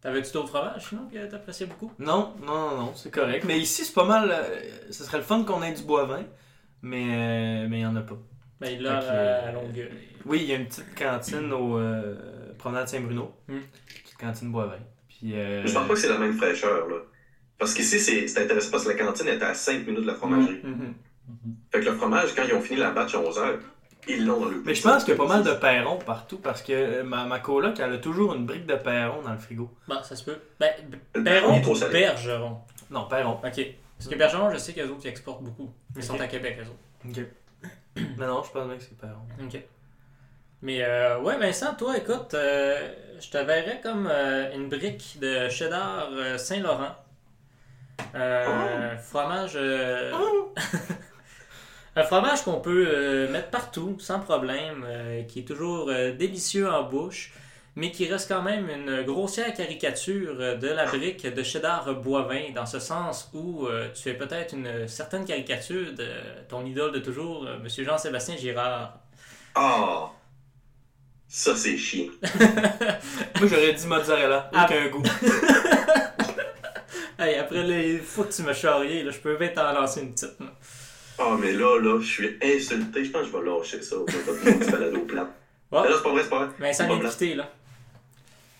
T'avais-tu d'autres fromages sinon que t'appréciais beaucoup? Non, non, non, non, c'est correct. Mais ici, c'est pas mal. euh, ce serait le fun qu'on ait du boivin, mais euh, mais il y en a pas. Ben là, Fait que, à, euh, à Longueuil. Oui, il y a une petite cantine au euh, promenade Saint-Bruno. Hmm. Petite cantine boivin. Puis. euh, je pense pas que c'est la même fraîcheur, là. Parce qu'ici, c'est, c'est intéressant parce que la cantine était à 5 minutes de la fromagerie. Mhm. Fait que le fromage, quand ils ont fini la batch à 11 heures, ils l'ont dans le Mais je pense qu'il y a pas mal de perrons partout parce que euh, ma, ma coloc, elle a toujours une brique de perron dans le frigo. Bon, ça se peut. Ben, Le Perron ou. Bergeron Non, perron. Ok. Parce que Bergeron, je sais qu'eux autres, ils exportent beaucoup. Ils sont à Québec, eux autres. Ok. mais non, je pense bien que c'est perron. Ok. Mais euh, ouais, Vincent, toi, écoute, euh, je te verrais comme euh, une brique de cheddar Saint-Laurent. Euh, Fromage. euh, Un fromage qu'on peut mettre partout, sans problème, qui est toujours délicieux en bouche, mais qui reste quand même une grossière caricature de la brique de cheddar Boivin, dans ce sens où tu es peut-être une certaine caricature de ton idole de toujours, Monsieur Jean-Sébastien Girard. Ah! Ça, c'est chiant. Moi, j'aurais dit mozzarella, Ah. aucun goût. Hey, après les fois que tu m'as charrié, là, je peux bien t'en lancer une petite. Ah, mais là, là, je suis insulté. Je pense que je vais lâcher ça. On va pas te balado plate. Ouais. Mais là, c'est pas vrai, c'est pas vrai. Mais ça plate. quitter, là.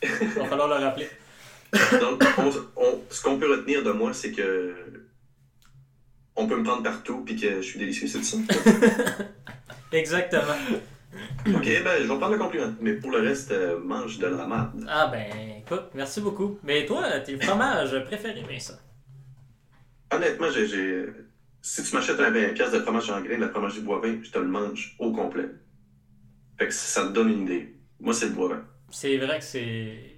Il va falloir le rappeler. Donc, on- on- ce qu'on peut retenir de moi, c'est que. On peut me prendre partout, puis que je suis délicieux, c'est ça? Exactement. Ok, ben, je vais prendre le compliment. Mais pour le reste, euh, mange de la merde. Ah ben, écoute, merci beaucoup. Mais toi, tes fromages préférés, Vincent? Honnêtement, j'ai. j'ai- Si tu m'achètes un 20$ piastres de fromage en grain, de la fromage du Boivin, je te le mange au complet. Fait que ça te donne une idée. Moi, c'est le Boivin. C'est vrai que c'est...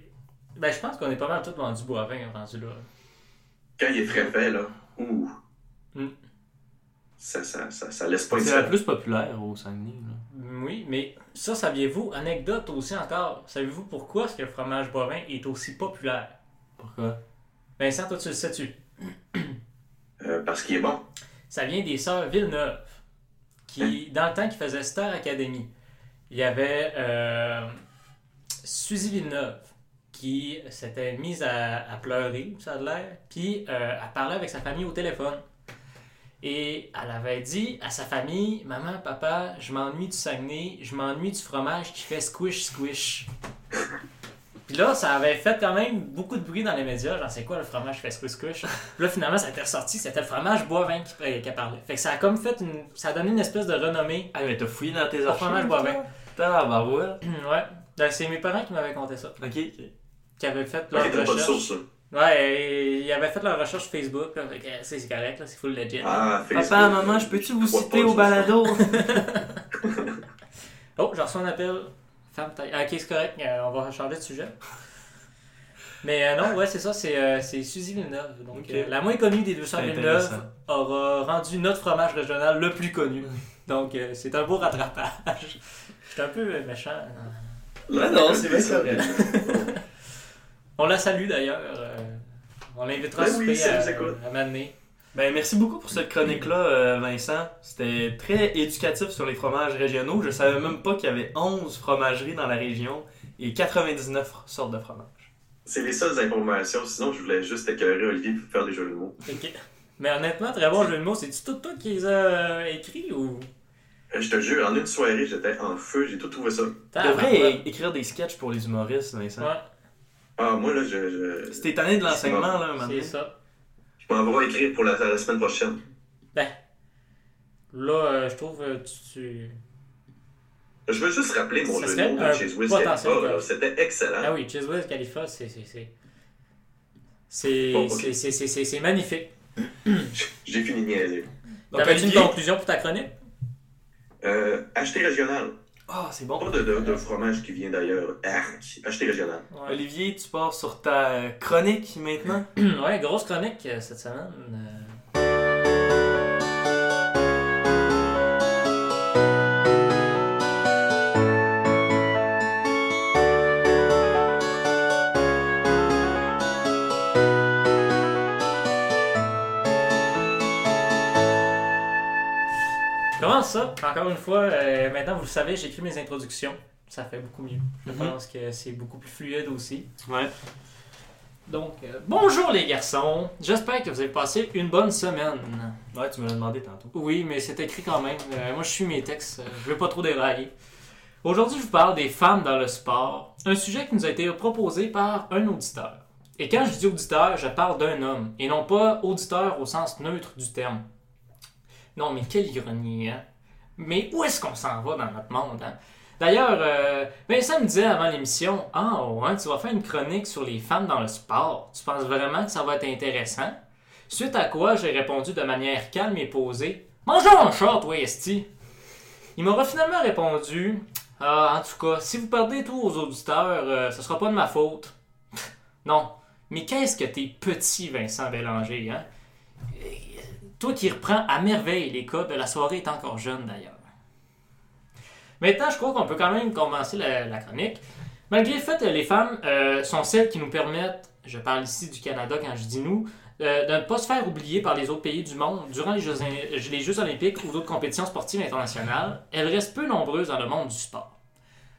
Ben, je pense qu'on est pas mal tous vendus boivin rendu là. Quand il est frais fait, là, ouh. Mm. Ça, ça, ça, ça laisse pas C'est la plus populaire au Saguenay. Là. Oui, mais ça, saviez-vous, anecdote aussi encore, savez-vous pourquoi est-ce que le fromage boivin est aussi populaire? Pourquoi? Vincent, toi, tu le sais-tu? Euh, parce qu'il est bon. Ça vient des sœurs Villeneuve, qui, dans le temps qu'ils faisaient Star Academy, il y avait euh, Suzy Villeneuve qui s'était mise à, à pleurer, ça a l'air, puis euh, elle parlait avec sa famille au téléphone. Et elle avait dit à sa famille Maman, papa, je m'ennuie du Saguenay, je m'ennuie du fromage qui fait squish squish. Puis là, ça avait fait quand même beaucoup de bruit dans les médias. Genre, c'est quoi le fromage qui fait squish squish? Puis là, finalement, ça a été ressorti, c'était le fromage boivin qui, qui parlait. Fait que ça a comme fait une. Ça a donné une espèce de renommée. Ah, mais t'as fouillé dans tes archives. fromage? Boivin. Tabarouette. ouais. Ben, c'est mes parents qui m'avaient conté ça. Ok, ok. Qui avaient fait leur pas de recherche. source. Ouais, et ils avaient fait leur recherche Facebook. Là, fait que, c'est c'est correct, là, c'est full legit. Ah, Facebook. Papa, maman, je peux-tu vous Ouais, citer au balado? Oh, j'ai reçu un appel. Femme taille. Ah, ok, c'est correct, euh, on va changer de sujet. Mais euh, non, ouais, c'est ça, c'est euh, c'est Suzy Villeneuve. Donc, Ok. euh, la moins connue des 200 C'est Villeneuve intéressant. aura rendu notre fromage régional le plus connu. Donc, euh, c'est un beau rattrapage. Je suis un peu euh, méchant. Là, non, c'est bien ça. correct. On la salue d'ailleurs. euh, on l'invitera à Ben oui, à, écoute. à Mané. Ben, merci beaucoup pour cette chronique-là, euh, Vincent. C'était très éducatif sur les fromages régionaux. Je savais même pas qu'il y avait 11 fromageries dans la région et 99 sortes de fromages. C'est les seules informations. Sinon, je voulais juste écœurer Olivier pour faire des jeux de mots. Ok. Mais honnêtement, très bon jeu de mots. C'est-tu tout toi qui les a euh, écrits ou? Je te jure, en une soirée, j'étais en feu. J'ai tout trouvé ça. Tu devrais écrire des sketchs pour les humoristes, Vincent. Ouais, Ah, moi, là, je, t'es tanné de l'enseignement, là, moment c'est ça. je m'en vais écrire pour la, la semaine prochaine. Ben. Là, euh, je trouve euh, tu. Je veux juste rappeler mon jeu de mots de Khalifa. C'était excellent. Ah oui, Whiz Khalifa, c'est. c'est- c'est- Bon, magnifique. J'ai fini de niaiser. Donc, T'avais une conclusion pour ta chronique? Euh, acheter régional. Ah, c'est bon. Pas de, de, de fromage qui vient d'ailleurs. Arc. Acheter régional. Ouais. Olivier, tu pars sur ta chronique maintenant? ouais, grosse chronique euh, cette semaine. Ça? Encore une fois, euh, maintenant vous le savez, j'écris mes introductions. Ça fait beaucoup mieux. Je Mhm. pense que c'est beaucoup plus fluide aussi. Ouais. Donc, euh, bonjour les garçons. J'espère que vous avez passé une bonne semaine. Ouais, tu me l'as demandé tantôt. Oui, mais c'est écrit quand même. Euh, moi, je suis mes textes. je vais pas trop dérailler. Aujourd'hui, je vous parle des femmes dans le sport. Un sujet qui nous a été proposé par un auditeur. Et quand je dis auditeur, je parle d'un homme, et non pas auditeur au sens neutre du terme. Non, mais quelle ironie, hein? Mais où est-ce qu'on s'en va dans notre monde, hein? D'ailleurs, euh, Vincent me disait avant l'émission, ah, ouais, tu vas faire une chronique sur les femmes dans le sport. Tu penses vraiment que ça va être intéressant? Suite à quoi, j'ai répondu de manière calme et posée, Mangeons un chat, toi, Esti! Il m'aura finalement répondu, ah, en tout cas, si vous perdez tous aux auditeurs, euh, ce sera pas de ma faute. non, mais qu'est-ce que t'es petit, Vincent Bélanger, hein? Toi qui reprends à merveille les de la soirée est encore jeune d'ailleurs. Maintenant, je crois qu'on peut quand même commencer la, chronique. Malgré le fait que les femmes euh, sont celles qui nous permettent, je parle ici du Canada quand je dis nous, euh, de ne pas se faire oublier par les autres pays du monde durant les Jeux, les Jeux olympiques ou d'autres compétitions sportives internationales, elles restent peu nombreuses dans le monde du sport.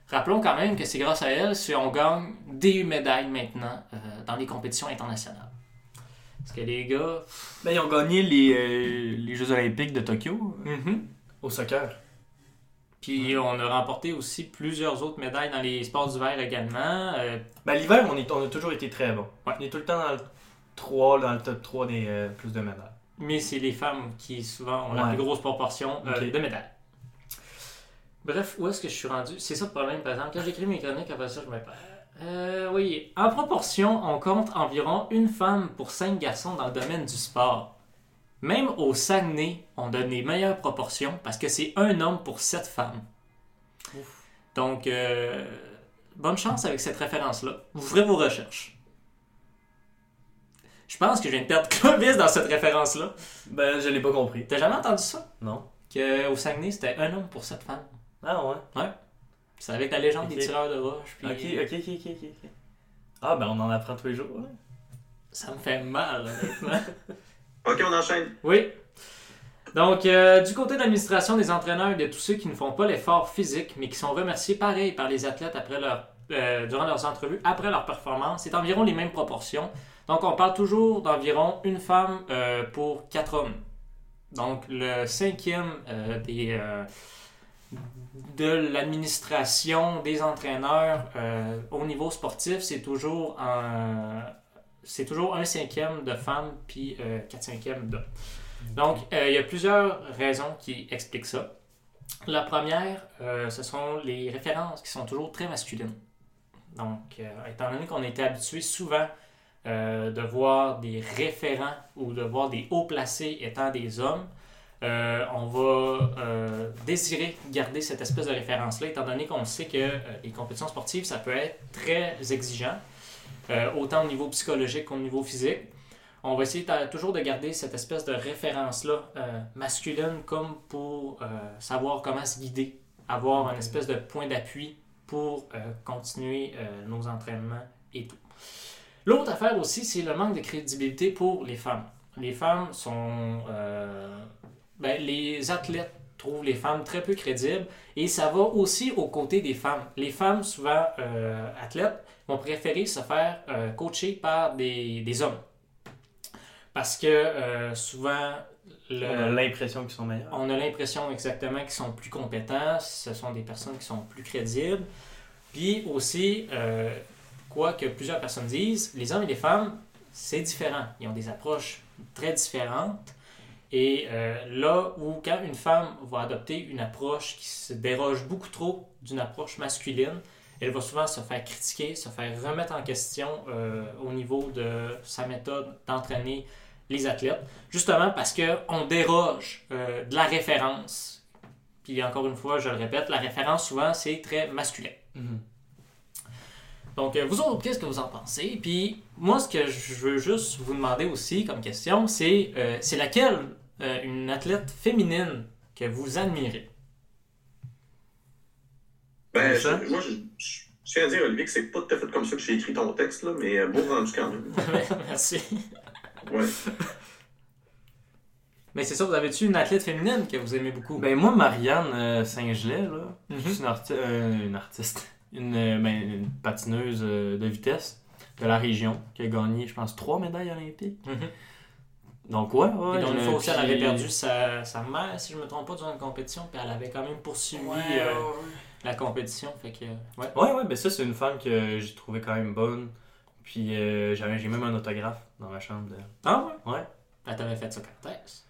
Rappelons quand même que c'est grâce à elles si on gagne des médailles maintenant euh, dans les compétitions internationales. Que les gars... Ben, ils ont gagné les, euh, les Jeux Olympiques de Tokyo mhm. au soccer. Puis on a remporté aussi plusieurs autres médailles dans les sports d'hiver également. Euh, Ben, l'hiver, on, est- on a toujours été très bon. Ouais. On est tout le temps dans le 3, dans le top 3 des euh, plus de médailles. mais c'est les femmes qui souvent ont la plus grosse proportion de médailles. Bref, où est-ce que je suis rendu? C'est ça le problème, par exemple. Quand j'écris mes chroniques, après ça, je me perds. Euh, oui, en proportion, on compte environ une femme pour cinq garçons dans le domaine du sport. Même au Saguenay, on donne les meilleures proportions parce que c'est un homme pour sept femmes. Donc, euh, bonne chance avec cette référence-là. Vous ferez vos recherches. Je pense que je viens de perdre Clovis dans cette référence-là. Ben, je l'ai pas compris. T'as jamais entendu ça? Non. Qu'au Saguenay, c'était un homme pour sept femmes. Ah ouais. C'est avec la légende des tireurs de roche. Puis Ok, ok, ok, ok, ok. ok. Ah, ben, on en apprend tous les jours. ouais. Ça me fait mal, honnêtement. Ok, on enchaîne. oui. Donc, euh, du côté de l'administration des entraîneurs et de tous ceux qui ne font pas l'effort physique, mais qui sont remerciés pareil par les athlètes après leur, euh, durant leurs entrevues, après leur performance, c'est environ les mêmes proportions. Donc, on parle toujours d'environ une femme euh, pour quatre hommes. Donc, le cinquième euh, des, euh, de l'administration des entraîneurs euh, au niveau sportif, c'est toujours un, c'est toujours un cinquième de femmes puis euh, quatre cinquièmes d'hommes. Donc, euh, il y a plusieurs raisons qui expliquent ça. La première, ce sont les références qui sont toujours très masculines. Donc, étant donné qu'on été habitué souvent euh, de voir des référents ou de voir des hauts placés étant des hommes, euh, on va euh, désirer garder cette espèce de référence-là, étant donné qu'on sait que euh, les compétitions sportives, ça peut être très exigeant, autant au niveau psychologique qu'au niveau physique. On va essayer toujours de garder cette espèce de référence-là masculine comme pour savoir comment se guider, avoir une espèce de point d'appui pour continuer nos entraînements et tout. L'autre affaire aussi, c'est le manque de crédibilité pour les femmes. Les femmes sont... ben, les athlètes trouvent les femmes très peu crédibles et ça va aussi aux côtés des femmes. Les femmes, souvent euh, athlètes, vont préférer se faire euh, coacher par des, des hommes. Parce que euh, souvent, le- On a l'impression qu'ils sont meilleurs. on a l'impression exactement qu'ils sont plus compétents, ce sont des personnes qui sont plus crédibles. Puis aussi, quoi que plusieurs personnes disent, les hommes et les femmes, c'est différent. Ils ont des approches très différentes. Et euh, là où quand une femme va adopter une approche qui se déroge beaucoup trop d'une approche masculine, elle va souvent se faire critiquer, se faire remettre en question euh, au niveau de sa méthode d'entraîner les athlètes, justement parce qu'on déroge euh, de la référence. Puis encore une fois, je le répète, la référence souvent c'est très masculin. Mhm. Donc, euh, vous autres, qu'est-ce que vous en pensez? Puis, moi, ce que je veux juste vous demander aussi comme question, c'est euh, c'est laquelle euh, une athlète féminine que vous admirez? Ben, je- Ça? moi, je, je, je tiens à dire, Olivier, que c'est pas tout à fait comme ça que j'ai écrit ton texte, là, mais euh, beau rendu quand même. Merci. Ouais. Mais c'est ça, vous avez-tu une athlète féminine que vous aimez beaucoup? Ben, moi, Marianne euh, Saint-Gelais, là, une, arti- euh, une artiste, une, euh, ben, une patineuse euh, de vitesse de la région qui a gagné, je pense, trois médailles olympiques. Mhm. Donc, ouais, ouais. Et donc, une fois aussi, elle avait perdu sa, sa mère, si je me trompe pas, durant une compétition, puis elle avait quand même poursuivi Ouais, euh, ouais, la compétition. Fait que, ouais. ouais. Ouais, ouais, ben ça, c'est une femme que j'ai trouvé quand même bonne. Puis, euh, j'avais- j'ai même un autographe dans ma chambre. De... Ah ouais? Ouais. Elle t'avait fait ça quand est-ce?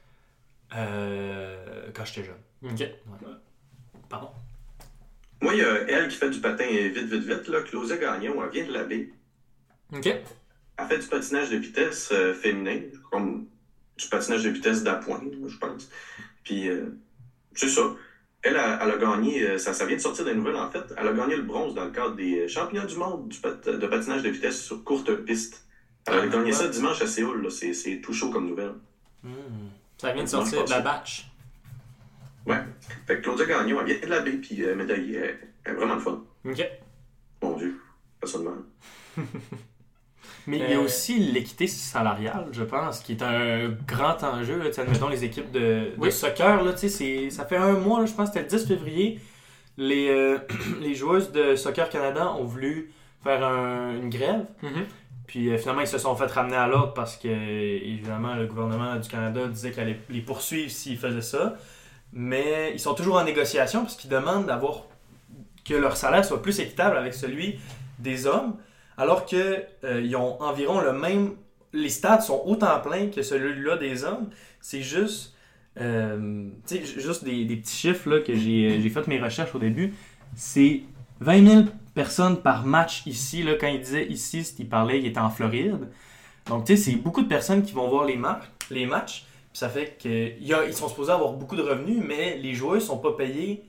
Euh, quand j'étais jeune. Ok. Pardon? Moi, il y a elle qui fait du patin vite, vite, vite, là, Claudia Gagnon, elle vient de la baie. Ok. Elle fait du patinage de vitesse euh, féminin, comme du patinage de vitesse d'appoint, je pense. Puis, euh, c'est ça. Elle, elle, elle a gagné, euh, ça, ça vient de sortir des nouvelles en fait, elle a gagné le bronze dans le cadre des championnats du monde du pat- de patinage de vitesse sur courte piste. Elle a Ah, gagné ouais. ça dimanche à Séoul, là. c'est tout chaud comme nouvelle. Hmm. Ça vient de sortir de la batch. Ouais. Fait que Claudia Gagnon, elle vient de la baie, puis euh, médaillée, elle elle est vraiment le fun. Ok. Mon Dieu, mal. Mais il y a Euh, aussi l'équité salariale, je pense, qui est un grand enjeu. Là, Tu sais, admettons les équipes de, de Oui. soccer, là, tu sais, c'est- ça fait un mois, là, je pense que c'était le 10 février, les, euh, les joueuses de Soccer Canada ont voulu faire un- une grève. Mhm. Puis euh, finalement, ils se sont fait ramener à l'ordre parce que, évidemment, le gouvernement du Canada disait qu'elle allait les poursuivre s'ils faisaient ça. Mais ils sont toujours en négociation parce qu'ils demandent d'avoir que leur salaire soit plus équitable avec celui des hommes, alors que euh, ils ont environ le même. Les stades sont autant pleins que celui-là des hommes. C'est juste. euh, juste des, petits chiffres là, que j'ai j'ai fait mes recherches au début. C'est 20 000 personnes par match ici. Là, quand il disait ici, il parlait, il était en Floride. Donc, tu sais, c'est beaucoup de personnes qui vont voir les, les matchs. Ça fait qu'ils sont supposés avoir beaucoup de revenus, mais les joueurs sont pas payés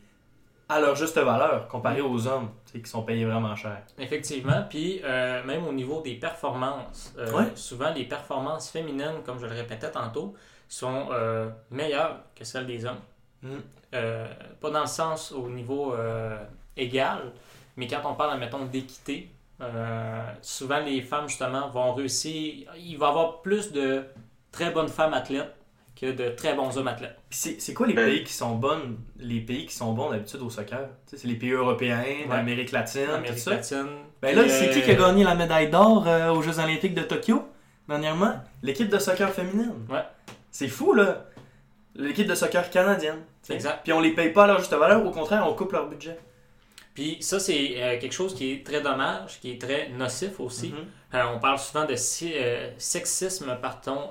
à leur juste valeur comparé aux hommes, qui sont payés vraiment cher. Effectivement, puis euh, même au niveau des performances, euh, Ouais. souvent les performances féminines, comme je le répétais tantôt, sont euh, meilleures que celles des hommes. Mm. Pas dans le sens au niveau égal, mais quand on parle, mettons, d'équité, souvent les femmes, justement, vont réussir. Il va y avoir plus de très bonnes femmes athlètes que de très bons hommes athlètes. C'est c'est quoi les Ben- pays qui sont bonnes, les pays qui sont bons d'habitude au soccer? C'est les pays européens, l'Amérique latine, Amérique tout ça. latine. Ben là, c'est euh, qui qui a gagné la médaille d'or euh, aux Jeux Olympiques de Tokyo dernièrement? L'équipe de soccer féminine. Ouais. C'est fou, là. L'équipe de soccer canadienne. Exact. Puis on les paye pas à leur juste valeur, au contraire, on coupe leur budget. Puis ça, c'est euh, quelque chose qui est très dommage, qui est très nocif aussi. Mhm. Euh, on parle souvent de si- euh, sexisme, pardon,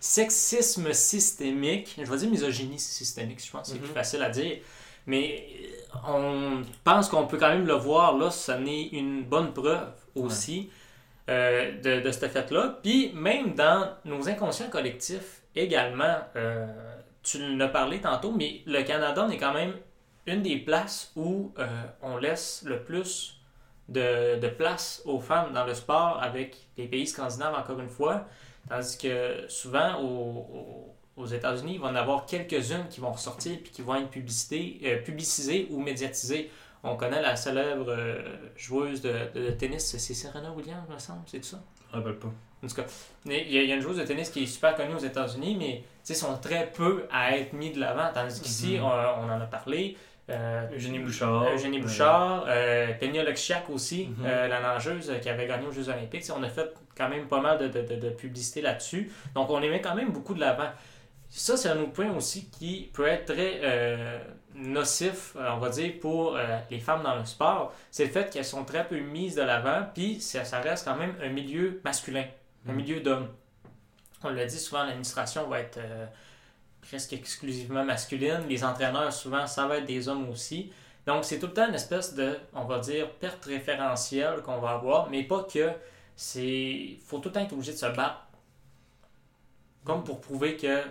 sexisme systémique. Je vais dire misogynie systémique, je pense que c'est plus facile à dire. Mais euh, on pense qu'on peut quand même le voir là, ça n'est une bonne preuve aussi euh, de, de ce fait-là. Puis même dans nos inconscients collectifs également, euh, tu l'as parlé tantôt, mais le Canada est quand même une des places où euh, on laisse le plus de, de place aux femmes dans le sport avec les pays scandinaves, encore une fois. Tandis que souvent, au- au- aux États-Unis, il va y en avoir quelques-unes qui vont ressortir puis qui vont être publicité- euh, publicisées ou médiatisées. On connaît la célèbre euh, joueuse de, de tennis, c'est Serena Williams, me semble, c'est ça? Je me rappelle pas. En tout cas, il y, a, il y a une joueuse de tennis qui est super connue aux États-Unis, mais sais, sont très peu à être mis de l'avant. Tandis qu'ici, Mhm. on, on en a parlé. Euh, Eugénie Bouchard. Eugénie Bouchard, euh, Peña Lexiac aussi, Mhm. euh, la nageuse euh, qui avait gagné aux Jeux Olympiques. On a fait quand même pas mal de, de, de- publicité là-dessus. Donc, on les met quand même beaucoup de l'avant. Ça, c'est un autre point aussi qui peut être très euh, nocif, on va dire, pour les femmes dans le sport. C'est le fait qu'elles sont très peu mises de l'avant, puis ça, ça reste quand même un milieu masculin, un Mhm. milieu d'hommes. On l'a dit souvent, l'administration va être presque exclusivement masculine. Les entraîneurs, souvent, ça va être des hommes aussi. Donc, c'est tout le temps une espèce de, on va dire, perte référentielle qu'on va avoir, mais pas que c'est. faut tout le temps être obligé de se battre. Comme pour prouver que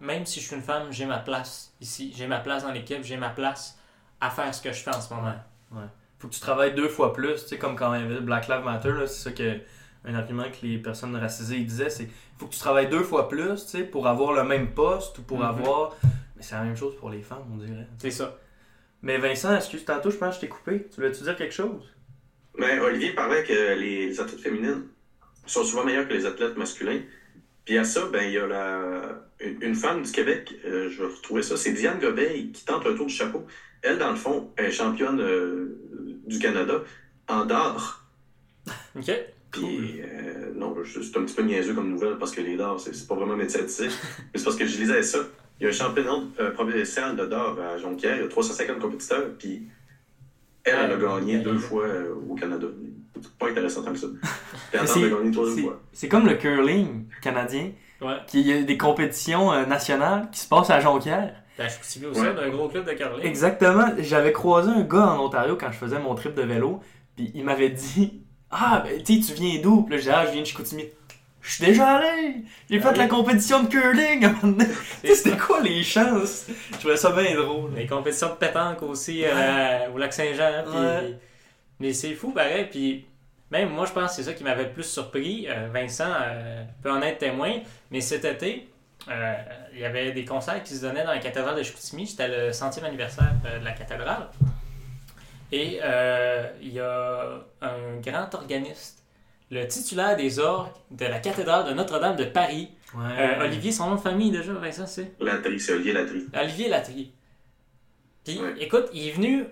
même si je suis une femme, j'ai ma place ici. J'ai ma place dans l'équipe, j'ai ma place à faire ce que je fais en ce moment. Faut que tu travailles deux fois plus, tu sais, comme quand Black Lives Matter, c'est ça que un argument que les personnes racisées disaient, c'est faut que tu travailles deux fois plus, tu sais, pour avoir le même poste ou pour Mhm. avoir. Mais c'est la même chose pour les femmes, on dirait. C'est ça. Mais Vincent, excuse tantôt, je pense que je t'ai coupé. Tu voulais-tu dire quelque chose? Mais Olivier parlait que les athlètes féminines sont souvent meilleures que les athlètes masculins. Puis à ça, ben, il y a la, une, une femme du Québec, euh, je vais retrouver ça, c'est Diane Gobeil qui tente un tour du chapeau. Elle, dans le fond, est championne euh, du Canada en dard. OK? Puis, euh, non, c'est un petit peu niaiseux comme nouvelle parce que les dards, c'est pas vraiment médiatisé. mais c'est parce que je lisais ça. Il y a un championnat euh, provincial de dard à Jonquière, il y a 350 compétiteurs, puis elle, elle a gagné deux fois euh, au Canada. C'est pas intéressant que ça. Puis elle gagner une troisième c'est- fois. c'est comme le curling canadien, Ouais. qui y a des compétitions euh, nationales qui se passent à Jonquière. Ben, je suis suivi aussi Ouais. d'un gros club de curling. Exactement. J'avais croisé un gars en Ontario quand je faisais mon trip de vélo, puis il m'avait dit Ah, ben, tu tu viens d'où? Puis là, j'ai Ah, je viens de Chicoutimi. Je suis déjà allé J'ai fait la compétition de curling à un moment donné. Tu C'est sais, C'était quoi les chances? Je trouvais ça bien drôle. Les compétitions de pétanque aussi euh, au lac Saint-Jean. Ouais. Mais c'est fou pareil. Puis même moi, je pense que c'est ça qui m'avait le plus surpris. Euh, Vincent euh, peut en être témoin. Mais cet été, il y avait des concerts qui se donnaient dans la cathédrale de Chicoutimi. C'était le centième anniversaire de la cathédrale. Et euh, il y a un grand organiste, le titulaire des orgues de la cathédrale de Notre-Dame de Paris. Ouais. Euh, Olivier, son nom de famille déjà, Vincent, c'est? Latry, c'est Olivier Latry. Olivier Latry. Puis, Ouais. écoute, il est venu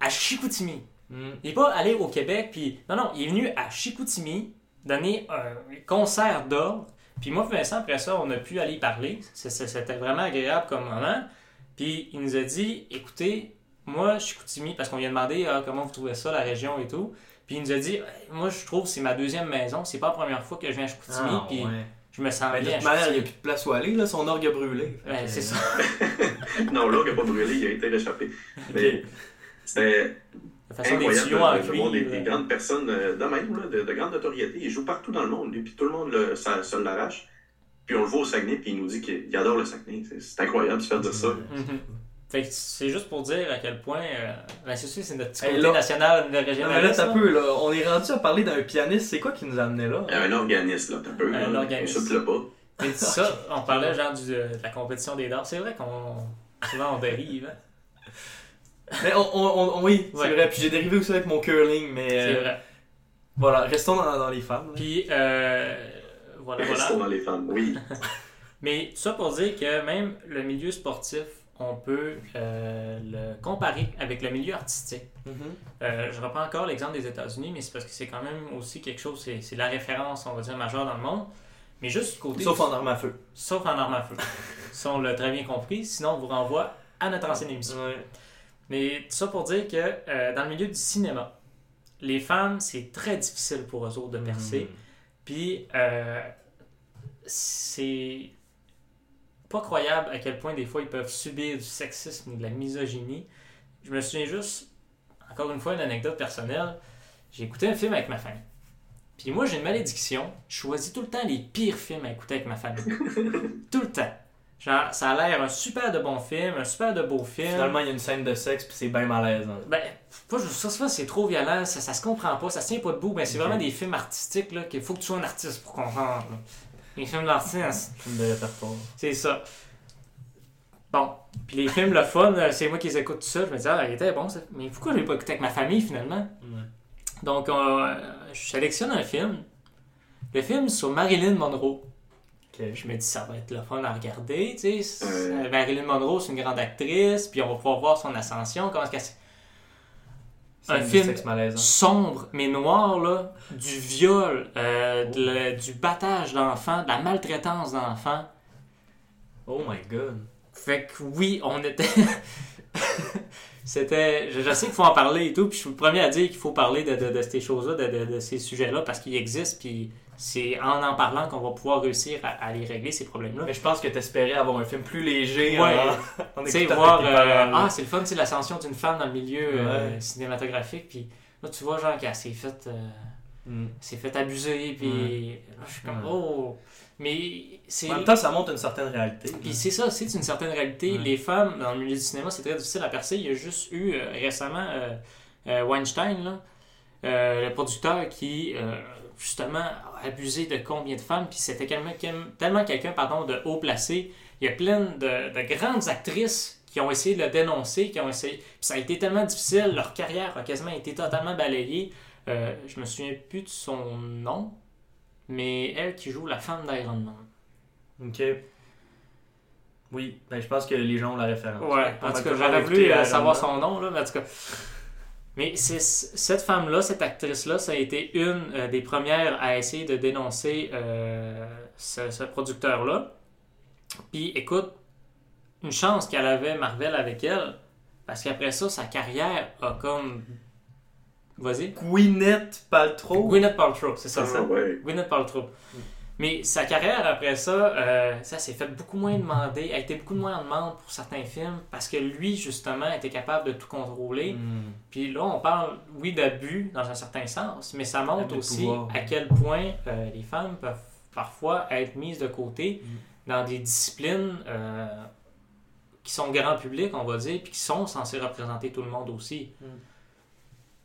à Chicoutimi. Mm. Il n'est pas allé au Québec, puis non, non, il est venu à Chicoutimi donner un concert d'orgue. Puis moi, et Vincent, après ça, on a pu aller y parler. C'était vraiment agréable comme moment. Puis il nous a dit, écoutez, moi, Chicoutimi, parce qu'on lui a demandé ah, comment vous trouvez ça, la région et tout. Puis il nous a dit, moi, je trouve que c'est ma deuxième maison. C'est pas la première fois que je viens à Chicoutimi, Ah, puis ouais. je me sens Ben, de bien. toute manière, il n'y a plus de place où aller, là, son orgue a brûlé. Que- c'est ça. Non, l'orgue n'a pas brûlé, il a été réchappé. Mais c'était De façon des incroyable tuyaux en de, de voir des, cuivre. des grandes personnes euh, de même, là, de, de grande notoriété. Il joue partout dans le monde, lui, puis tout le monde le, ça, ça l'arrache. Puis on le voit au Saguenay, puis il nous dit qu'il il adore le Saguenay. C'est- C'est incroyable de se faire dire ça. Mhm. Fait que c'est juste pour dire à quel point euh, la SSU, c'est notre petit Hey, côté là- national Non, mais là, t'as là. peu, là. On est rendu à parler d'un pianiste. C'est quoi qui nous a amené là? Un organiste, là, t'as peu. Un là, organiste. Insulte-le pas. Mais ça, on parlait genre du, euh, de la compétition des dards. C'est vrai qu'on souvent on dérive. hein. Mais on, on- on- oui, c'est Ouais. vrai. Puis j'ai dérivé aussi avec mon curling, mais C'est euh, vrai. voilà, restons dans, dans les femmes. là. Puis euh, voilà, Restons voilà. dans les femmes, oui. Mais tout ça pour dire que même le milieu sportif, on peut euh, le comparer avec le milieu artistique. Mhm. Euh, je reprends encore l'exemple des États-Unis, mais c'est parce que c'est quand même aussi quelque chose, c'est la référence, on va dire, majeure dans le monde. Mais juste du côté. Sauf en arme à feu. Sauf en armes à feu. Ça, on l'a très bien compris. Sinon, on vous renvoie à notre ancienne émission. Ouais. Mais tout ça pour dire que euh, dans le milieu du cinéma, les femmes, c'est très difficile pour eux autres de percer. Puis, euh, c'est pas croyable à quel point des fois ils peuvent subir du sexisme ou de la misogynie. Je me souviens juste, encore une fois, une anecdote personnelle. J'ai écouté un film avec ma famille. Puis moi, j'ai une malédiction. Je choisis tout le temps les pires films à écouter avec ma famille. tout le temps. Genre, ça a l'air un super de bon film, un super de beau film. Finalement, il y a une scène de sexe, puis c'est bien malaisant. Ben, pas juste ça, souvent, c'est trop violent, ça, ça se comprend pas, ça se tient pas debout. Ben, c'est vraiment des films artistiques, là, qu'il faut que tu sois un artiste pour comprendre. Les films d'artistes, Film de répertoire. c'est ça. Bon, puis les films, le fun, euh, c'est moi qui les écoute tout seul. Je me dis, ah, il était bon, ça. Mais pourquoi je l'ai pas écouté avec ma famille, finalement? Donc, euh, je sélectionne un film. Le film sur Marilyn Monroe. Je me dis, ça va être le fun à regarder, tu sais. Marilyn Monroe, c'est une grande actrice, puis on va pouvoir voir son ascension, comment est-ce qu'elle Un film sombre mais noir là, du viol, euh, de la- du battage d'enfants, de la maltraitance d'enfants. Oh my god. Fait que oui, on était. C'était. Je, je sais qu'il faut en parler et tout, puis je suis le premier à dire qu'il faut parler de, de- de ces choses-là, de, de- ces sujets-là, parce qu'ils existent, puis c'est en en parlant qu'on va pouvoir réussir à, à les régler, ces problèmes-là. Mais je pense que t'espérais avoir un film plus léger Ouais. écoutant voir. euh, ah, c'est le fun, c'est l'ascension d'une femme dans le milieu euh, cinématographique, puis là, tu vois, genre, qu'elle s'est faite. euh, Mm. s'est fait abuser, puis je suis comme, oh. Mais c'est. En même temps, ça montre une certaine réalité. Puis c'est ça, c'est une certaine réalité. Les femmes, dans le milieu du cinéma, c'est très difficile à percer. Il y a juste eu euh, récemment euh, euh, Weinstein, là, le producteur qui, justement, a abusé de combien de femmes, puis c'était tellement, tellement quelqu'un pardon, de haut placé. Il y a plein de, de grandes actrices qui ont essayé de le dénoncer, qui ont essayé. Puis ça a été tellement difficile, leur carrière a quasiment été totalement balayée. Euh, je me souviens plus de son nom, mais elle qui joue la femme d'Iron Man. Ok. Oui, ben, je pense que les gens ont la référence. Ouais, en tout cas, j'aurais voulu euh, savoir son nom, là, mais en tout cas. Mais cette femme-là, cette actrice-là, ça a été une euh, des premières à essayer de dénoncer euh, ce, ce producteur-là. Puis écoute, une chance qu'elle avait Marvel avec elle, parce qu'après ça, sa carrière a comme. Vas-y. Gwyneth Paltrow. Gwyneth Paltrow, c'est ça. Ah, ouais. Gwyneth Paltrow. Mais sa carrière après ça, euh, ça s'est fait beaucoup moins demander, a été beaucoup moins en demande pour certains films parce que lui, justement, était capable de tout contrôler. Mm. Puis là, on parle, oui, d'abus dans un certain sens, mais ça montre aussi pouvoir. à quel point euh, les femmes peuvent parfois être mises de côté Mm. dans des disciplines euh, qui sont grand public, on va dire, puis qui sont censées représenter tout le monde aussi. Mm.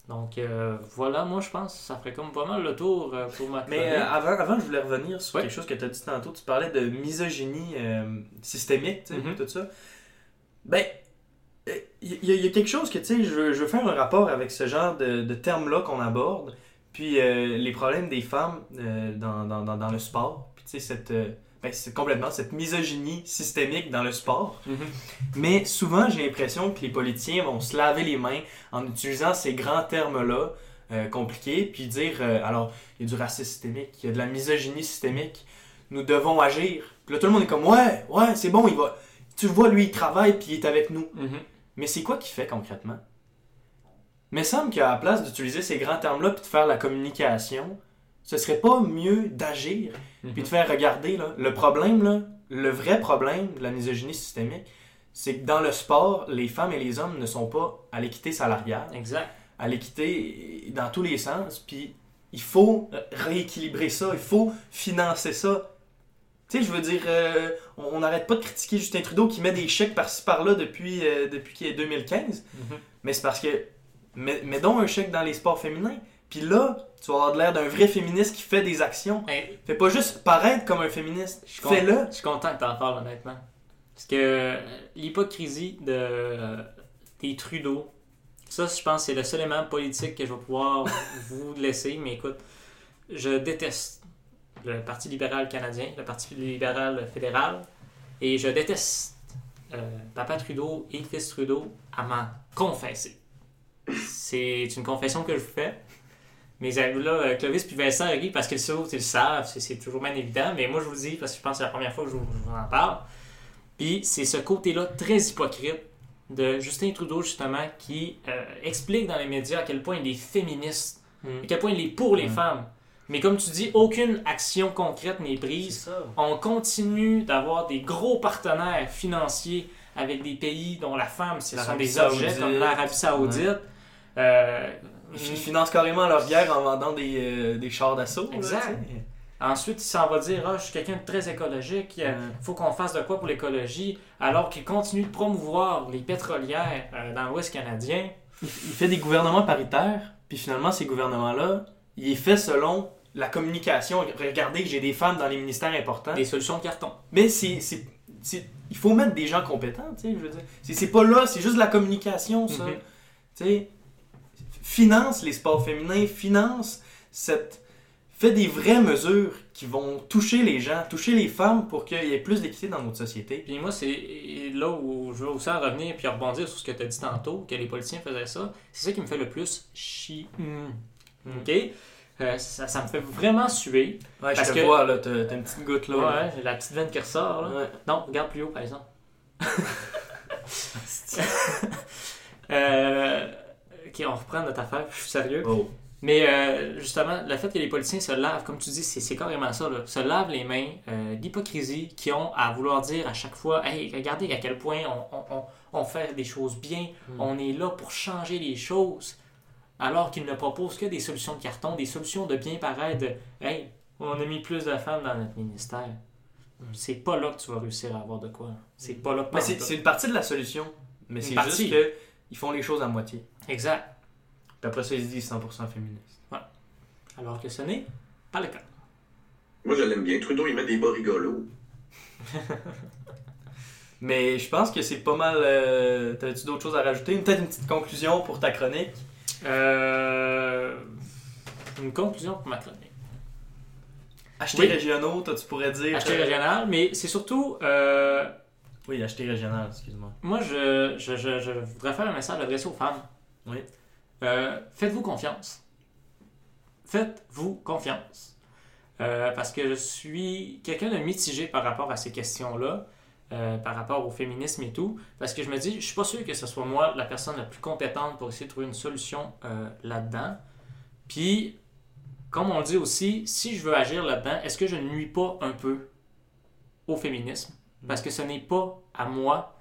Donc euh, voilà, moi je pense que ça ferait comme pas mal le tour euh, pour ma Mais euh, avant, avant, je voulais revenir sur Ouais. quelque chose que tu as dit tantôt. Tu parlais de misogynie euh, systémique, tu sais, Mhm. tout ça. Ben, il y, a- y a quelque chose que, tu sais, je, veux- je veux faire un rapport avec ce genre de, de termes-là qu'on aborde. Puis euh, les problèmes des femmes dans, dans, dans, dans le sport. Puis, tu sais, cette. Ben, c'est complètement cette misogynie systémique dans le sport. Mhm. Mais souvent, j'ai l'impression que les politiciens vont se laver les mains en utilisant ces grands termes-là euh, compliqués, puis dire euh, alors, il y a du racisme systémique, il y a de la misogynie systémique, nous devons agir. Puis là, tout le monde est comme ouais, ouais, c'est bon, il va. Tu vois, lui, il travaille, puis il est avec nous. Mhm. Mais c'est quoi qu'il fait concrètement? Mais semble qu'à la place d'utiliser ces grands termes-là, puis de faire la communication, ce serait pas mieux d'agir Mhm. puis de faire regarder là, le problème là, le vrai problème de la misogynie systémique, c'est que dans le sport, les femmes et les hommes ne sont pas à l'équité salariale, Exact. à l'équité dans tous les sens, puis il faut rééquilibrer ça, il faut financer ça. Tu sais, je veux dire, euh, on on n'arrête pas de critiquer Justin Trudeau qui met des chèques par-ci par-là depuis, euh, depuis qu'il est 2015, Mhm. mais c'est parce que, mets, mets donc un chèque dans les sports féminins, puis là, tu vas avoir l'air d'un vrai féministe qui fait des actions. Hey, Fais pas juste paraître comme un féministe. Je suis content. Fais-le. Je suis content que tu en parles, honnêtement. Parce que euh, l'hypocrisie de, euh, des Trudeau, ça, je pense, c'est le seul élément politique que je vais pouvoir vous laisser. Mais écoute, je déteste le Parti libéral canadien, le Parti libéral fédéral, et je déteste euh, Papa Trudeau et Fils Trudeau à m'en confesser. C'est une confession que je vous fais. Mes amis là, euh, Clovis puis Vincent rient parce qu'ils savent, ils le savent, c'est- toujours bien évident, mais moi je vous le dis parce que je pense que c'est la première fois que je vous, je vous en parle. Puis c'est ce côté-là très hypocrite de Justin Trudeau justement qui euh, explique dans les médias à quel point il est féministe, à quel point il est pour les Mm. femmes. Mais comme tu dis, aucune action concrète n'est prise. On continue d'avoir des gros partenaires financiers avec des pays dont la femme, ce sont des objets comme l'Arabie Saoudite. Euh, Ils fi- financent carrément leur guerre en vendant des, euh, des chars d'assaut. Exact. Ensuite, il s'en va dire Ah, Je suis quelqu'un de très écologique, il Ouais. faut qu'on fasse de quoi pour l'écologie, alors qu'il continue de promouvoir les pétrolières euh, dans l'Ouest canadien. Il, il fait des gouvernements paritaires, puis finalement, ces gouvernements-là, il est fait selon la communication. Regardez, j'ai des femmes dans les ministères importants. Des solutions de carton. Mais c'est, c'est- c'est- il faut mettre des gens compétents, tu sais, je veux dire. C'est, c'est pas là, c'est juste de la communication, ça. Mhm. Tu sais, finance les sports féminins, finance cette... Fais des vraies mesures qui vont toucher les gens, toucher les femmes pour qu'il y ait plus d'équité dans notre société. Puis moi, c'est là où je veux aussi en revenir puis rebondir sur ce que tu as dit tantôt, que les politiciens faisaient ça. C'est ça qui me fait le plus chier. OK? Euh, ça, ça me fait vraiment suer. Ouais, Parce je te que- vois, là, t'as, une petite goutte, là. Ouais, j'ai la petite veine qui ressort. Là. Ouais. Non, regarde plus haut, par exemple. Euh, ok, on reprend notre affaire, je suis sérieux. Oh. Mais euh, justement, le fait que les politiciens se lavent, comme tu dis, c'est carrément ça, là, se lavent les mains euh, d'hypocrisie qu'ils ont à vouloir dire à chaque fois Hey, regardez à quel point on, on- on- on fait des choses bien, Mm. on est là pour changer les choses, alors qu'ils ne proposent que des solutions de carton, des solutions de bien paraître. de, Hey, on a mis plus de femmes dans notre ministère. C'est pas là que tu vas réussir à avoir de quoi. C'est pas là que c'est, une partie de la solution. Mais c'est juste que ils font les choses à moitié. Exact. Puis après ça, ils se disent 100% féministes. Alors que ce n'est pas le cas. Moi, je l'aime bien. Trudeau, il met des bas rigolos. Mais je pense que c'est pas mal. Euh, T'avais-tu d'autres choses à rajouter? Peut-être une petite conclusion pour ta chronique? Euh, Une conclusion pour ma chronique. Acheter Oui. régionaux, toi, tu pourrais dire. Acheter euh, régional, mais c'est surtout. euh, Oui, acheter régional, excuse-moi. moi, je, je, je, je voudrais faire un message adressé aux femmes. Oui. Euh, Faites-vous confiance. Faites-vous confiance. Euh, parce que je suis quelqu'un de mitigé par rapport à ces questions-là, euh, par rapport au féminisme et tout, parce que je me dis, je suis pas sûr que ce soit moi la personne la plus compétente pour essayer de trouver une solution là-dedans. Puis, comme on le dit aussi, si je veux agir là-dedans, est-ce que je ne nuis pas un peu au féminisme? Parce que ce n'est pas à moi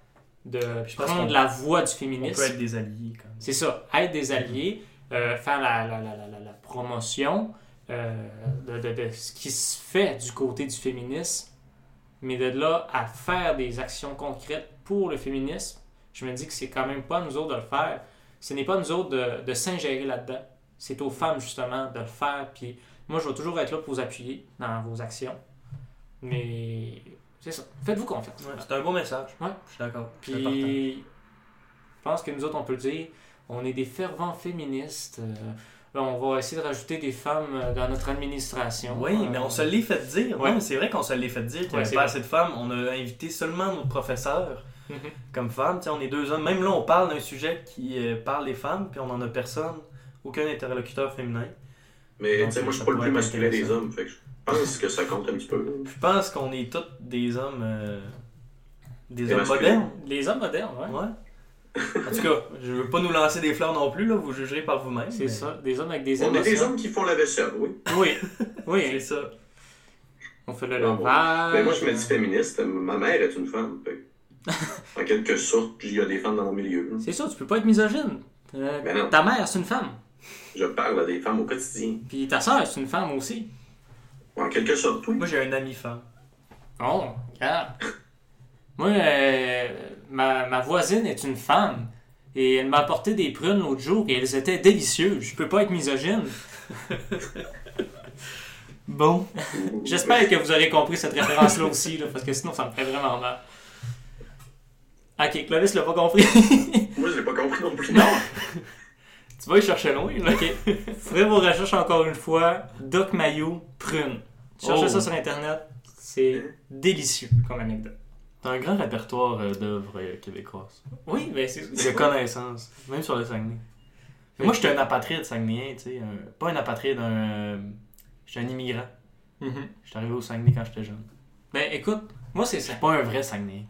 de je prendre la voie du On féminisme. peut être des alliés quand même. C'est ça, être des alliés, euh, faire la, la- la- la- promotion euh, de, de- de ce qui se fait du côté du féminisme, mais de là à faire des actions concrètes pour le féminisme, je me dis que c'est quand même pas à nous autres de le faire. ce n'est pas nous autres de, de s'ingérer là-dedans. C'est aux femmes, justement, de le faire. Puis moi, je vais toujours être là pour vous appuyer dans vos actions. Mais c'est ça. Faites-vous confiance. Ouais, c'est un beau message. Ouais. Je suis d'accord. Puis, je pense que nous autres, on peut le dire, on est des fervents féministes. Euh, là, on va essayer de rajouter des femmes euh, dans notre administration. Oui, mais on se l'est fait dire. Ouais. Non, mais c'est vrai qu'on se l'est fait dire qu'il n'y avait pas vrai. assez de femmes. On a invité seulement nos professeurs Mhm. comme femmes. On est deux hommes. Même là, on parle d'un sujet qui euh, parle des femmes, puis on n'en a personne, aucun interlocuteur féminin. Mais Donc, tu sais, moi, je suis pas le plus masculin des hommes, fait que je pense que ça compte un petit peu. Je pense qu'on est tous des hommes. euh, des Des hommes masculins. modernes. Les hommes modernes, ouais. Ouais. En tout cas, je veux pas nous lancer des fleurs non plus, là, vous jugerez par vous-même. C'est mais ça. Des hommes avec des On est des émotions. hommes qui font la vaisselle, oui. Oui. C'est Oui. ça. On fait le Ah bon. lavage. Mais moi, je me dis féministe. Ma mère est une femme. en quelque sorte, il y a des femmes dans mon milieu. C'est ça, tu peux pas être misogyne. Euh, Ben ta mère, c'est une femme. Je parle à des femmes au quotidien. Puis ta soeur, c'est une femme aussi. En quelque sorte, oui. Moi, j'ai un ami femme. Oh, regarde. Moi, euh, ma, ma voisine est une femme. Et elle m'a apporté des prunes l'autre jour et elles étaient délicieuses. Je peux pas être misogyne. Bon. J'espère que vous aurez compris cette référence-là aussi, là, parce que sinon ça me fait vraiment mal. Ok, Clovis l'a pas compris. Moi, je l'ai pas compris non plus. non! Tu vas y chercher loin, là. Ok. Ferez vos recherches encore une fois. Doc Mayo, prune. Cherchez Oh. ça sur internet. C'est délicieux comme anecdote. T'as un grand répertoire euh, d'œuvres euh, québécoises. Oui, mais c'est. De connaissances. Même sur le Saguenay. Mais moi, j'étais un apatride saguenayen, tu sais. un- Pas un apatride, un. J'étais un immigrant. Mhm. J'étais arrivé au Saguenay quand j'étais jeune. Ben écoute, moi c'est ça. Pas un vrai Saguenayen.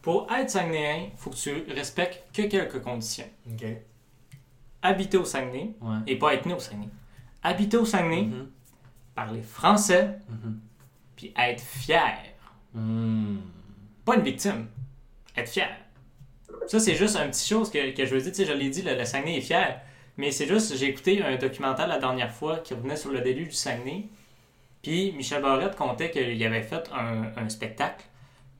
Pour être Saguenayen, faut que tu respectes que quelques conditions. Ok. Habiter au Saguenay Ouais. et pas être né au Saguenay. Habiter au Saguenay, Mhm. parler français, Mhm. puis être fier. Hmm. Pas une victime. Être fier. Ça, c'est juste une petite chose que, que je veux dire. Tu sais, je l'ai dit, le, le Saguenay est fier. Mais c'est juste, j'ai écouté un documentaire la dernière fois qui revenait sur le début du Saguenay. Puis Michel Barrette comptait qu'il avait fait un, un spectacle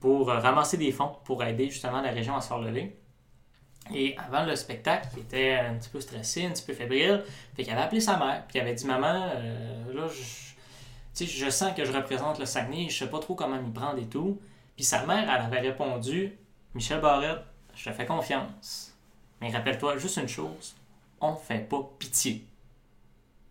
pour euh, ramasser des fonds pour aider justement la région à se relever. Et avant le spectacle, il était un petit peu stressé, un petit peu fébrile. Fait qu'il avait appelé sa mère. Puis il avait dit Maman, euh, là, je, je sens que je représente le Saguenay, je sais pas trop comment m'y prendre et tout. Puis sa mère, elle avait répondu Michel Barrette, je te fais confiance. Mais rappelle-toi juste une chose on fait pas pitié.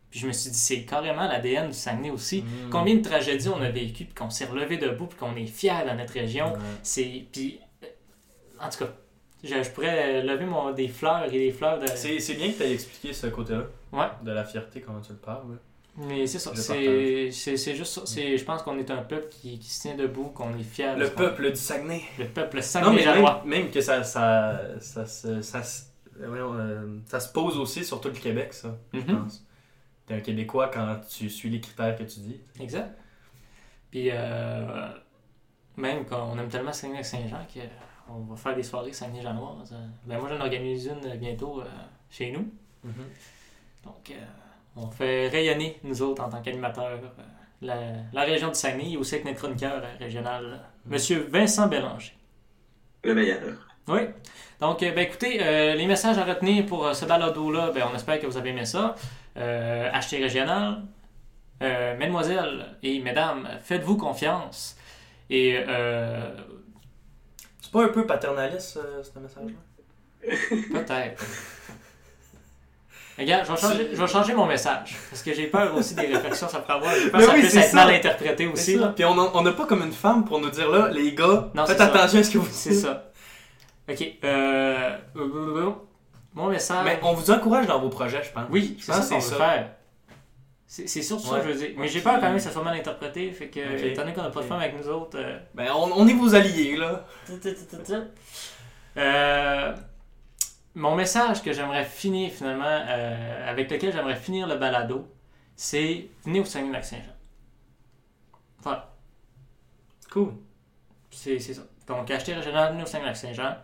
Puis je me suis dit, c'est carrément l'ADN du Saguenay aussi. Mm. Combien de tragédies on a vécues, puis qu'on s'est relevé debout, puis qu'on est fiers dans notre région. C'est. Puis. euh, En tout cas, je, je pourrais lever mon, des fleurs et des fleurs de. C'est c'est bien que tu aies expliqué ce côté-là. Ouais. De la fierté, comment tu le parles. ouais. Mais c'est ça. C'est c'est- c'est juste ça. C'est- Je pense qu'on est un peuple qui, qui se tient debout, qu'on est fiers. de Le qu'on- peuple du Saguenay. Le peuple Non, Saguenay mais même, même que ça, ça, ça, se- ça, euh, ça se pose aussi sur tout le Québec, ça, je Mhm. pense. T'es un Québécois quand tu suis les critères que tu dis. Exact. Puis, euh, même quand on aime tellement Saguenay-Saint-Jean qu'on va faire des soirées Saguenay-Janoises. euh, Ben, moi, j'en organise une euh, bientôt euh, chez nous. Donc, euh, on fait rayonner, nous autres, en tant qu'animateurs, euh, la, la région du Saguenay et aussi avec notre chroniqueur euh, régional, euh, Monsieur Vincent Bélanger. Le meilleur. Oui. Donc, ben, écoutez, euh, les messages à retenir pour euh, ce balado-là, ben, on espère que vous avez aimé ça. Euh, achetez régional. Euh, mesdemoiselles et mesdames, faites-vous confiance. Et euh, C'est pas un peu paternaliste, euh, ce message-là? peut-être. Regarde, je vais, changer, je vais changer mon message. Parce que j'ai peur aussi des réflexions que ça peut avoir. Peur Mais que ça oui, c'est être ça. mal interprété aussi. Là. Puis on n'a pas comme une femme pour nous dire là, les gars, Non, faites attention à ce que vous dites. C'est ça. Ok. Euh, mon message. Mais on vous encourage dans vos projets, je pense. Oui, Je c'est pense ça c'est ça. C'est surtout ça Ouais. que je veux dire. Mais j'ai peur quand même que ça soit mal interprété. Fait que, Ok. étant donné qu'on n'a pas de femme avec nous autres. euh, Ben, on, on est vos alliés, là. Euh, mon message que j'aimerais finir finalement, euh, avec lequel j'aimerais finir le balado, c'est venez au Saguenay-Lac-Saint-Jean. Voilà, Cool. c'est ça. Donc, achetez régional, venez au Saguenay-Lac-Saint-Jean.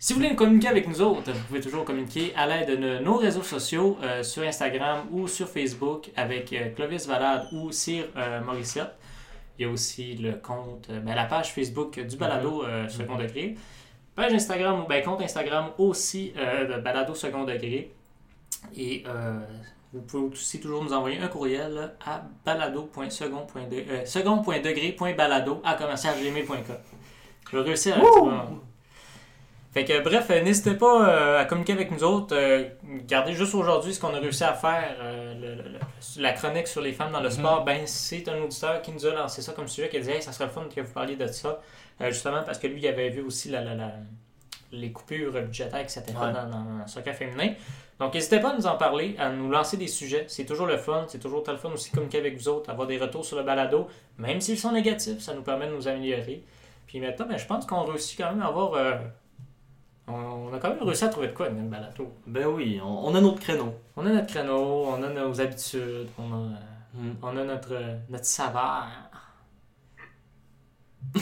Si vous voulez communiquer avec nous autres, vous pouvez toujours communiquer à l'aide de nos- réseaux sociaux euh, sur Instagram ou sur Facebook avec euh, Clovis Valade ou Cyr euh, Morissette. Il y a aussi le compte, euh, ben, la page Facebook du balado euh, second degré. page Instagram ou ben, compte Instagram aussi de Balado Second Degré. Et vous pouvez aussi toujours nous envoyer un courriel à balado.second.degré.balado à commercialgmail.com. Je vais réussir à Fait que bref, euh, n'hésitez pas euh, à communiquer avec nous autres. Euh, Regardez juste aujourd'hui ce qu'on a réussi à faire. euh, le- le- le- la chronique sur les femmes dans le Mhm. sport, ben c'est un auditeur qui nous a lancé ça comme sujet, qui a dit hey, ça serait le fun que vous parliez de ça. Justement parce que lui, il avait vu aussi la, la- la- les coupures budgétaires qui s'étaient faites Ouais. dans, dans le soccer féminin. Donc n'hésitez pas à nous en parler, à nous lancer des sujets. C'est toujours le fun. C'est toujours le fun aussi de communiquer avec vous autres, avoir des retours sur le balado. Même s'ils sont négatifs, ça nous permet de nous améliorer. Puis maintenant, ben, je pense qu'on réussit quand même à avoir. On a quand même réussi à trouver de quoi avec notre balado. Ben oui, on, on a notre créneau. On a notre créneau, on a nos habitudes, on a, euh, Mm. on a notre, notre saveur.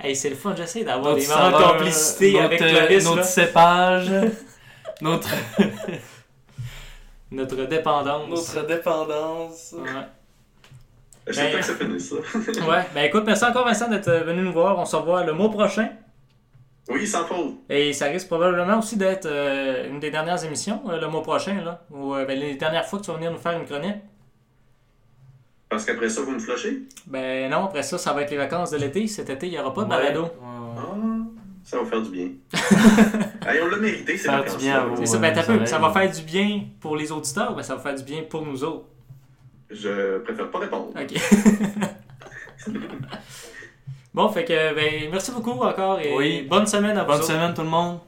hey, c'est le fun, j'essaie d'avoir des moments de complicité notre, avec euh. Notre là. cépage, notre, Notre dépendance. notre dépendance. Ouais. Je sais Ben- pas que ça finisse ça. ouais, ben écoute, merci encore Vincent d'être venu nous voir. On se revoit le mois prochain. Oui, sans faute. Et ça risque probablement aussi d'être euh, une des dernières émissions euh, le mois prochain, là. Ou euh, ben, les dernières fois que tu vas venir nous faire une chronique. Parce qu'après ça, vous me flushez? Ben non, après ça, ça va être les vacances de l'été. Cet été, il n'y aura pas de balado. Ouais, ouais, Ah, ouais. ça va faire du bien. Hey, on l'a mérité, c'est Faire du bien à vous. C'est ça, ben t'as ça peu. va Ça être- va faire du bien pour les auditeurs, ben ça va faire du bien pour nous autres. Je préfère pas répondre. Ok. bon, fait que, ben, merci beaucoup encore et Oui. bonne semaine à vous Bonne autres. semaine tout le monde.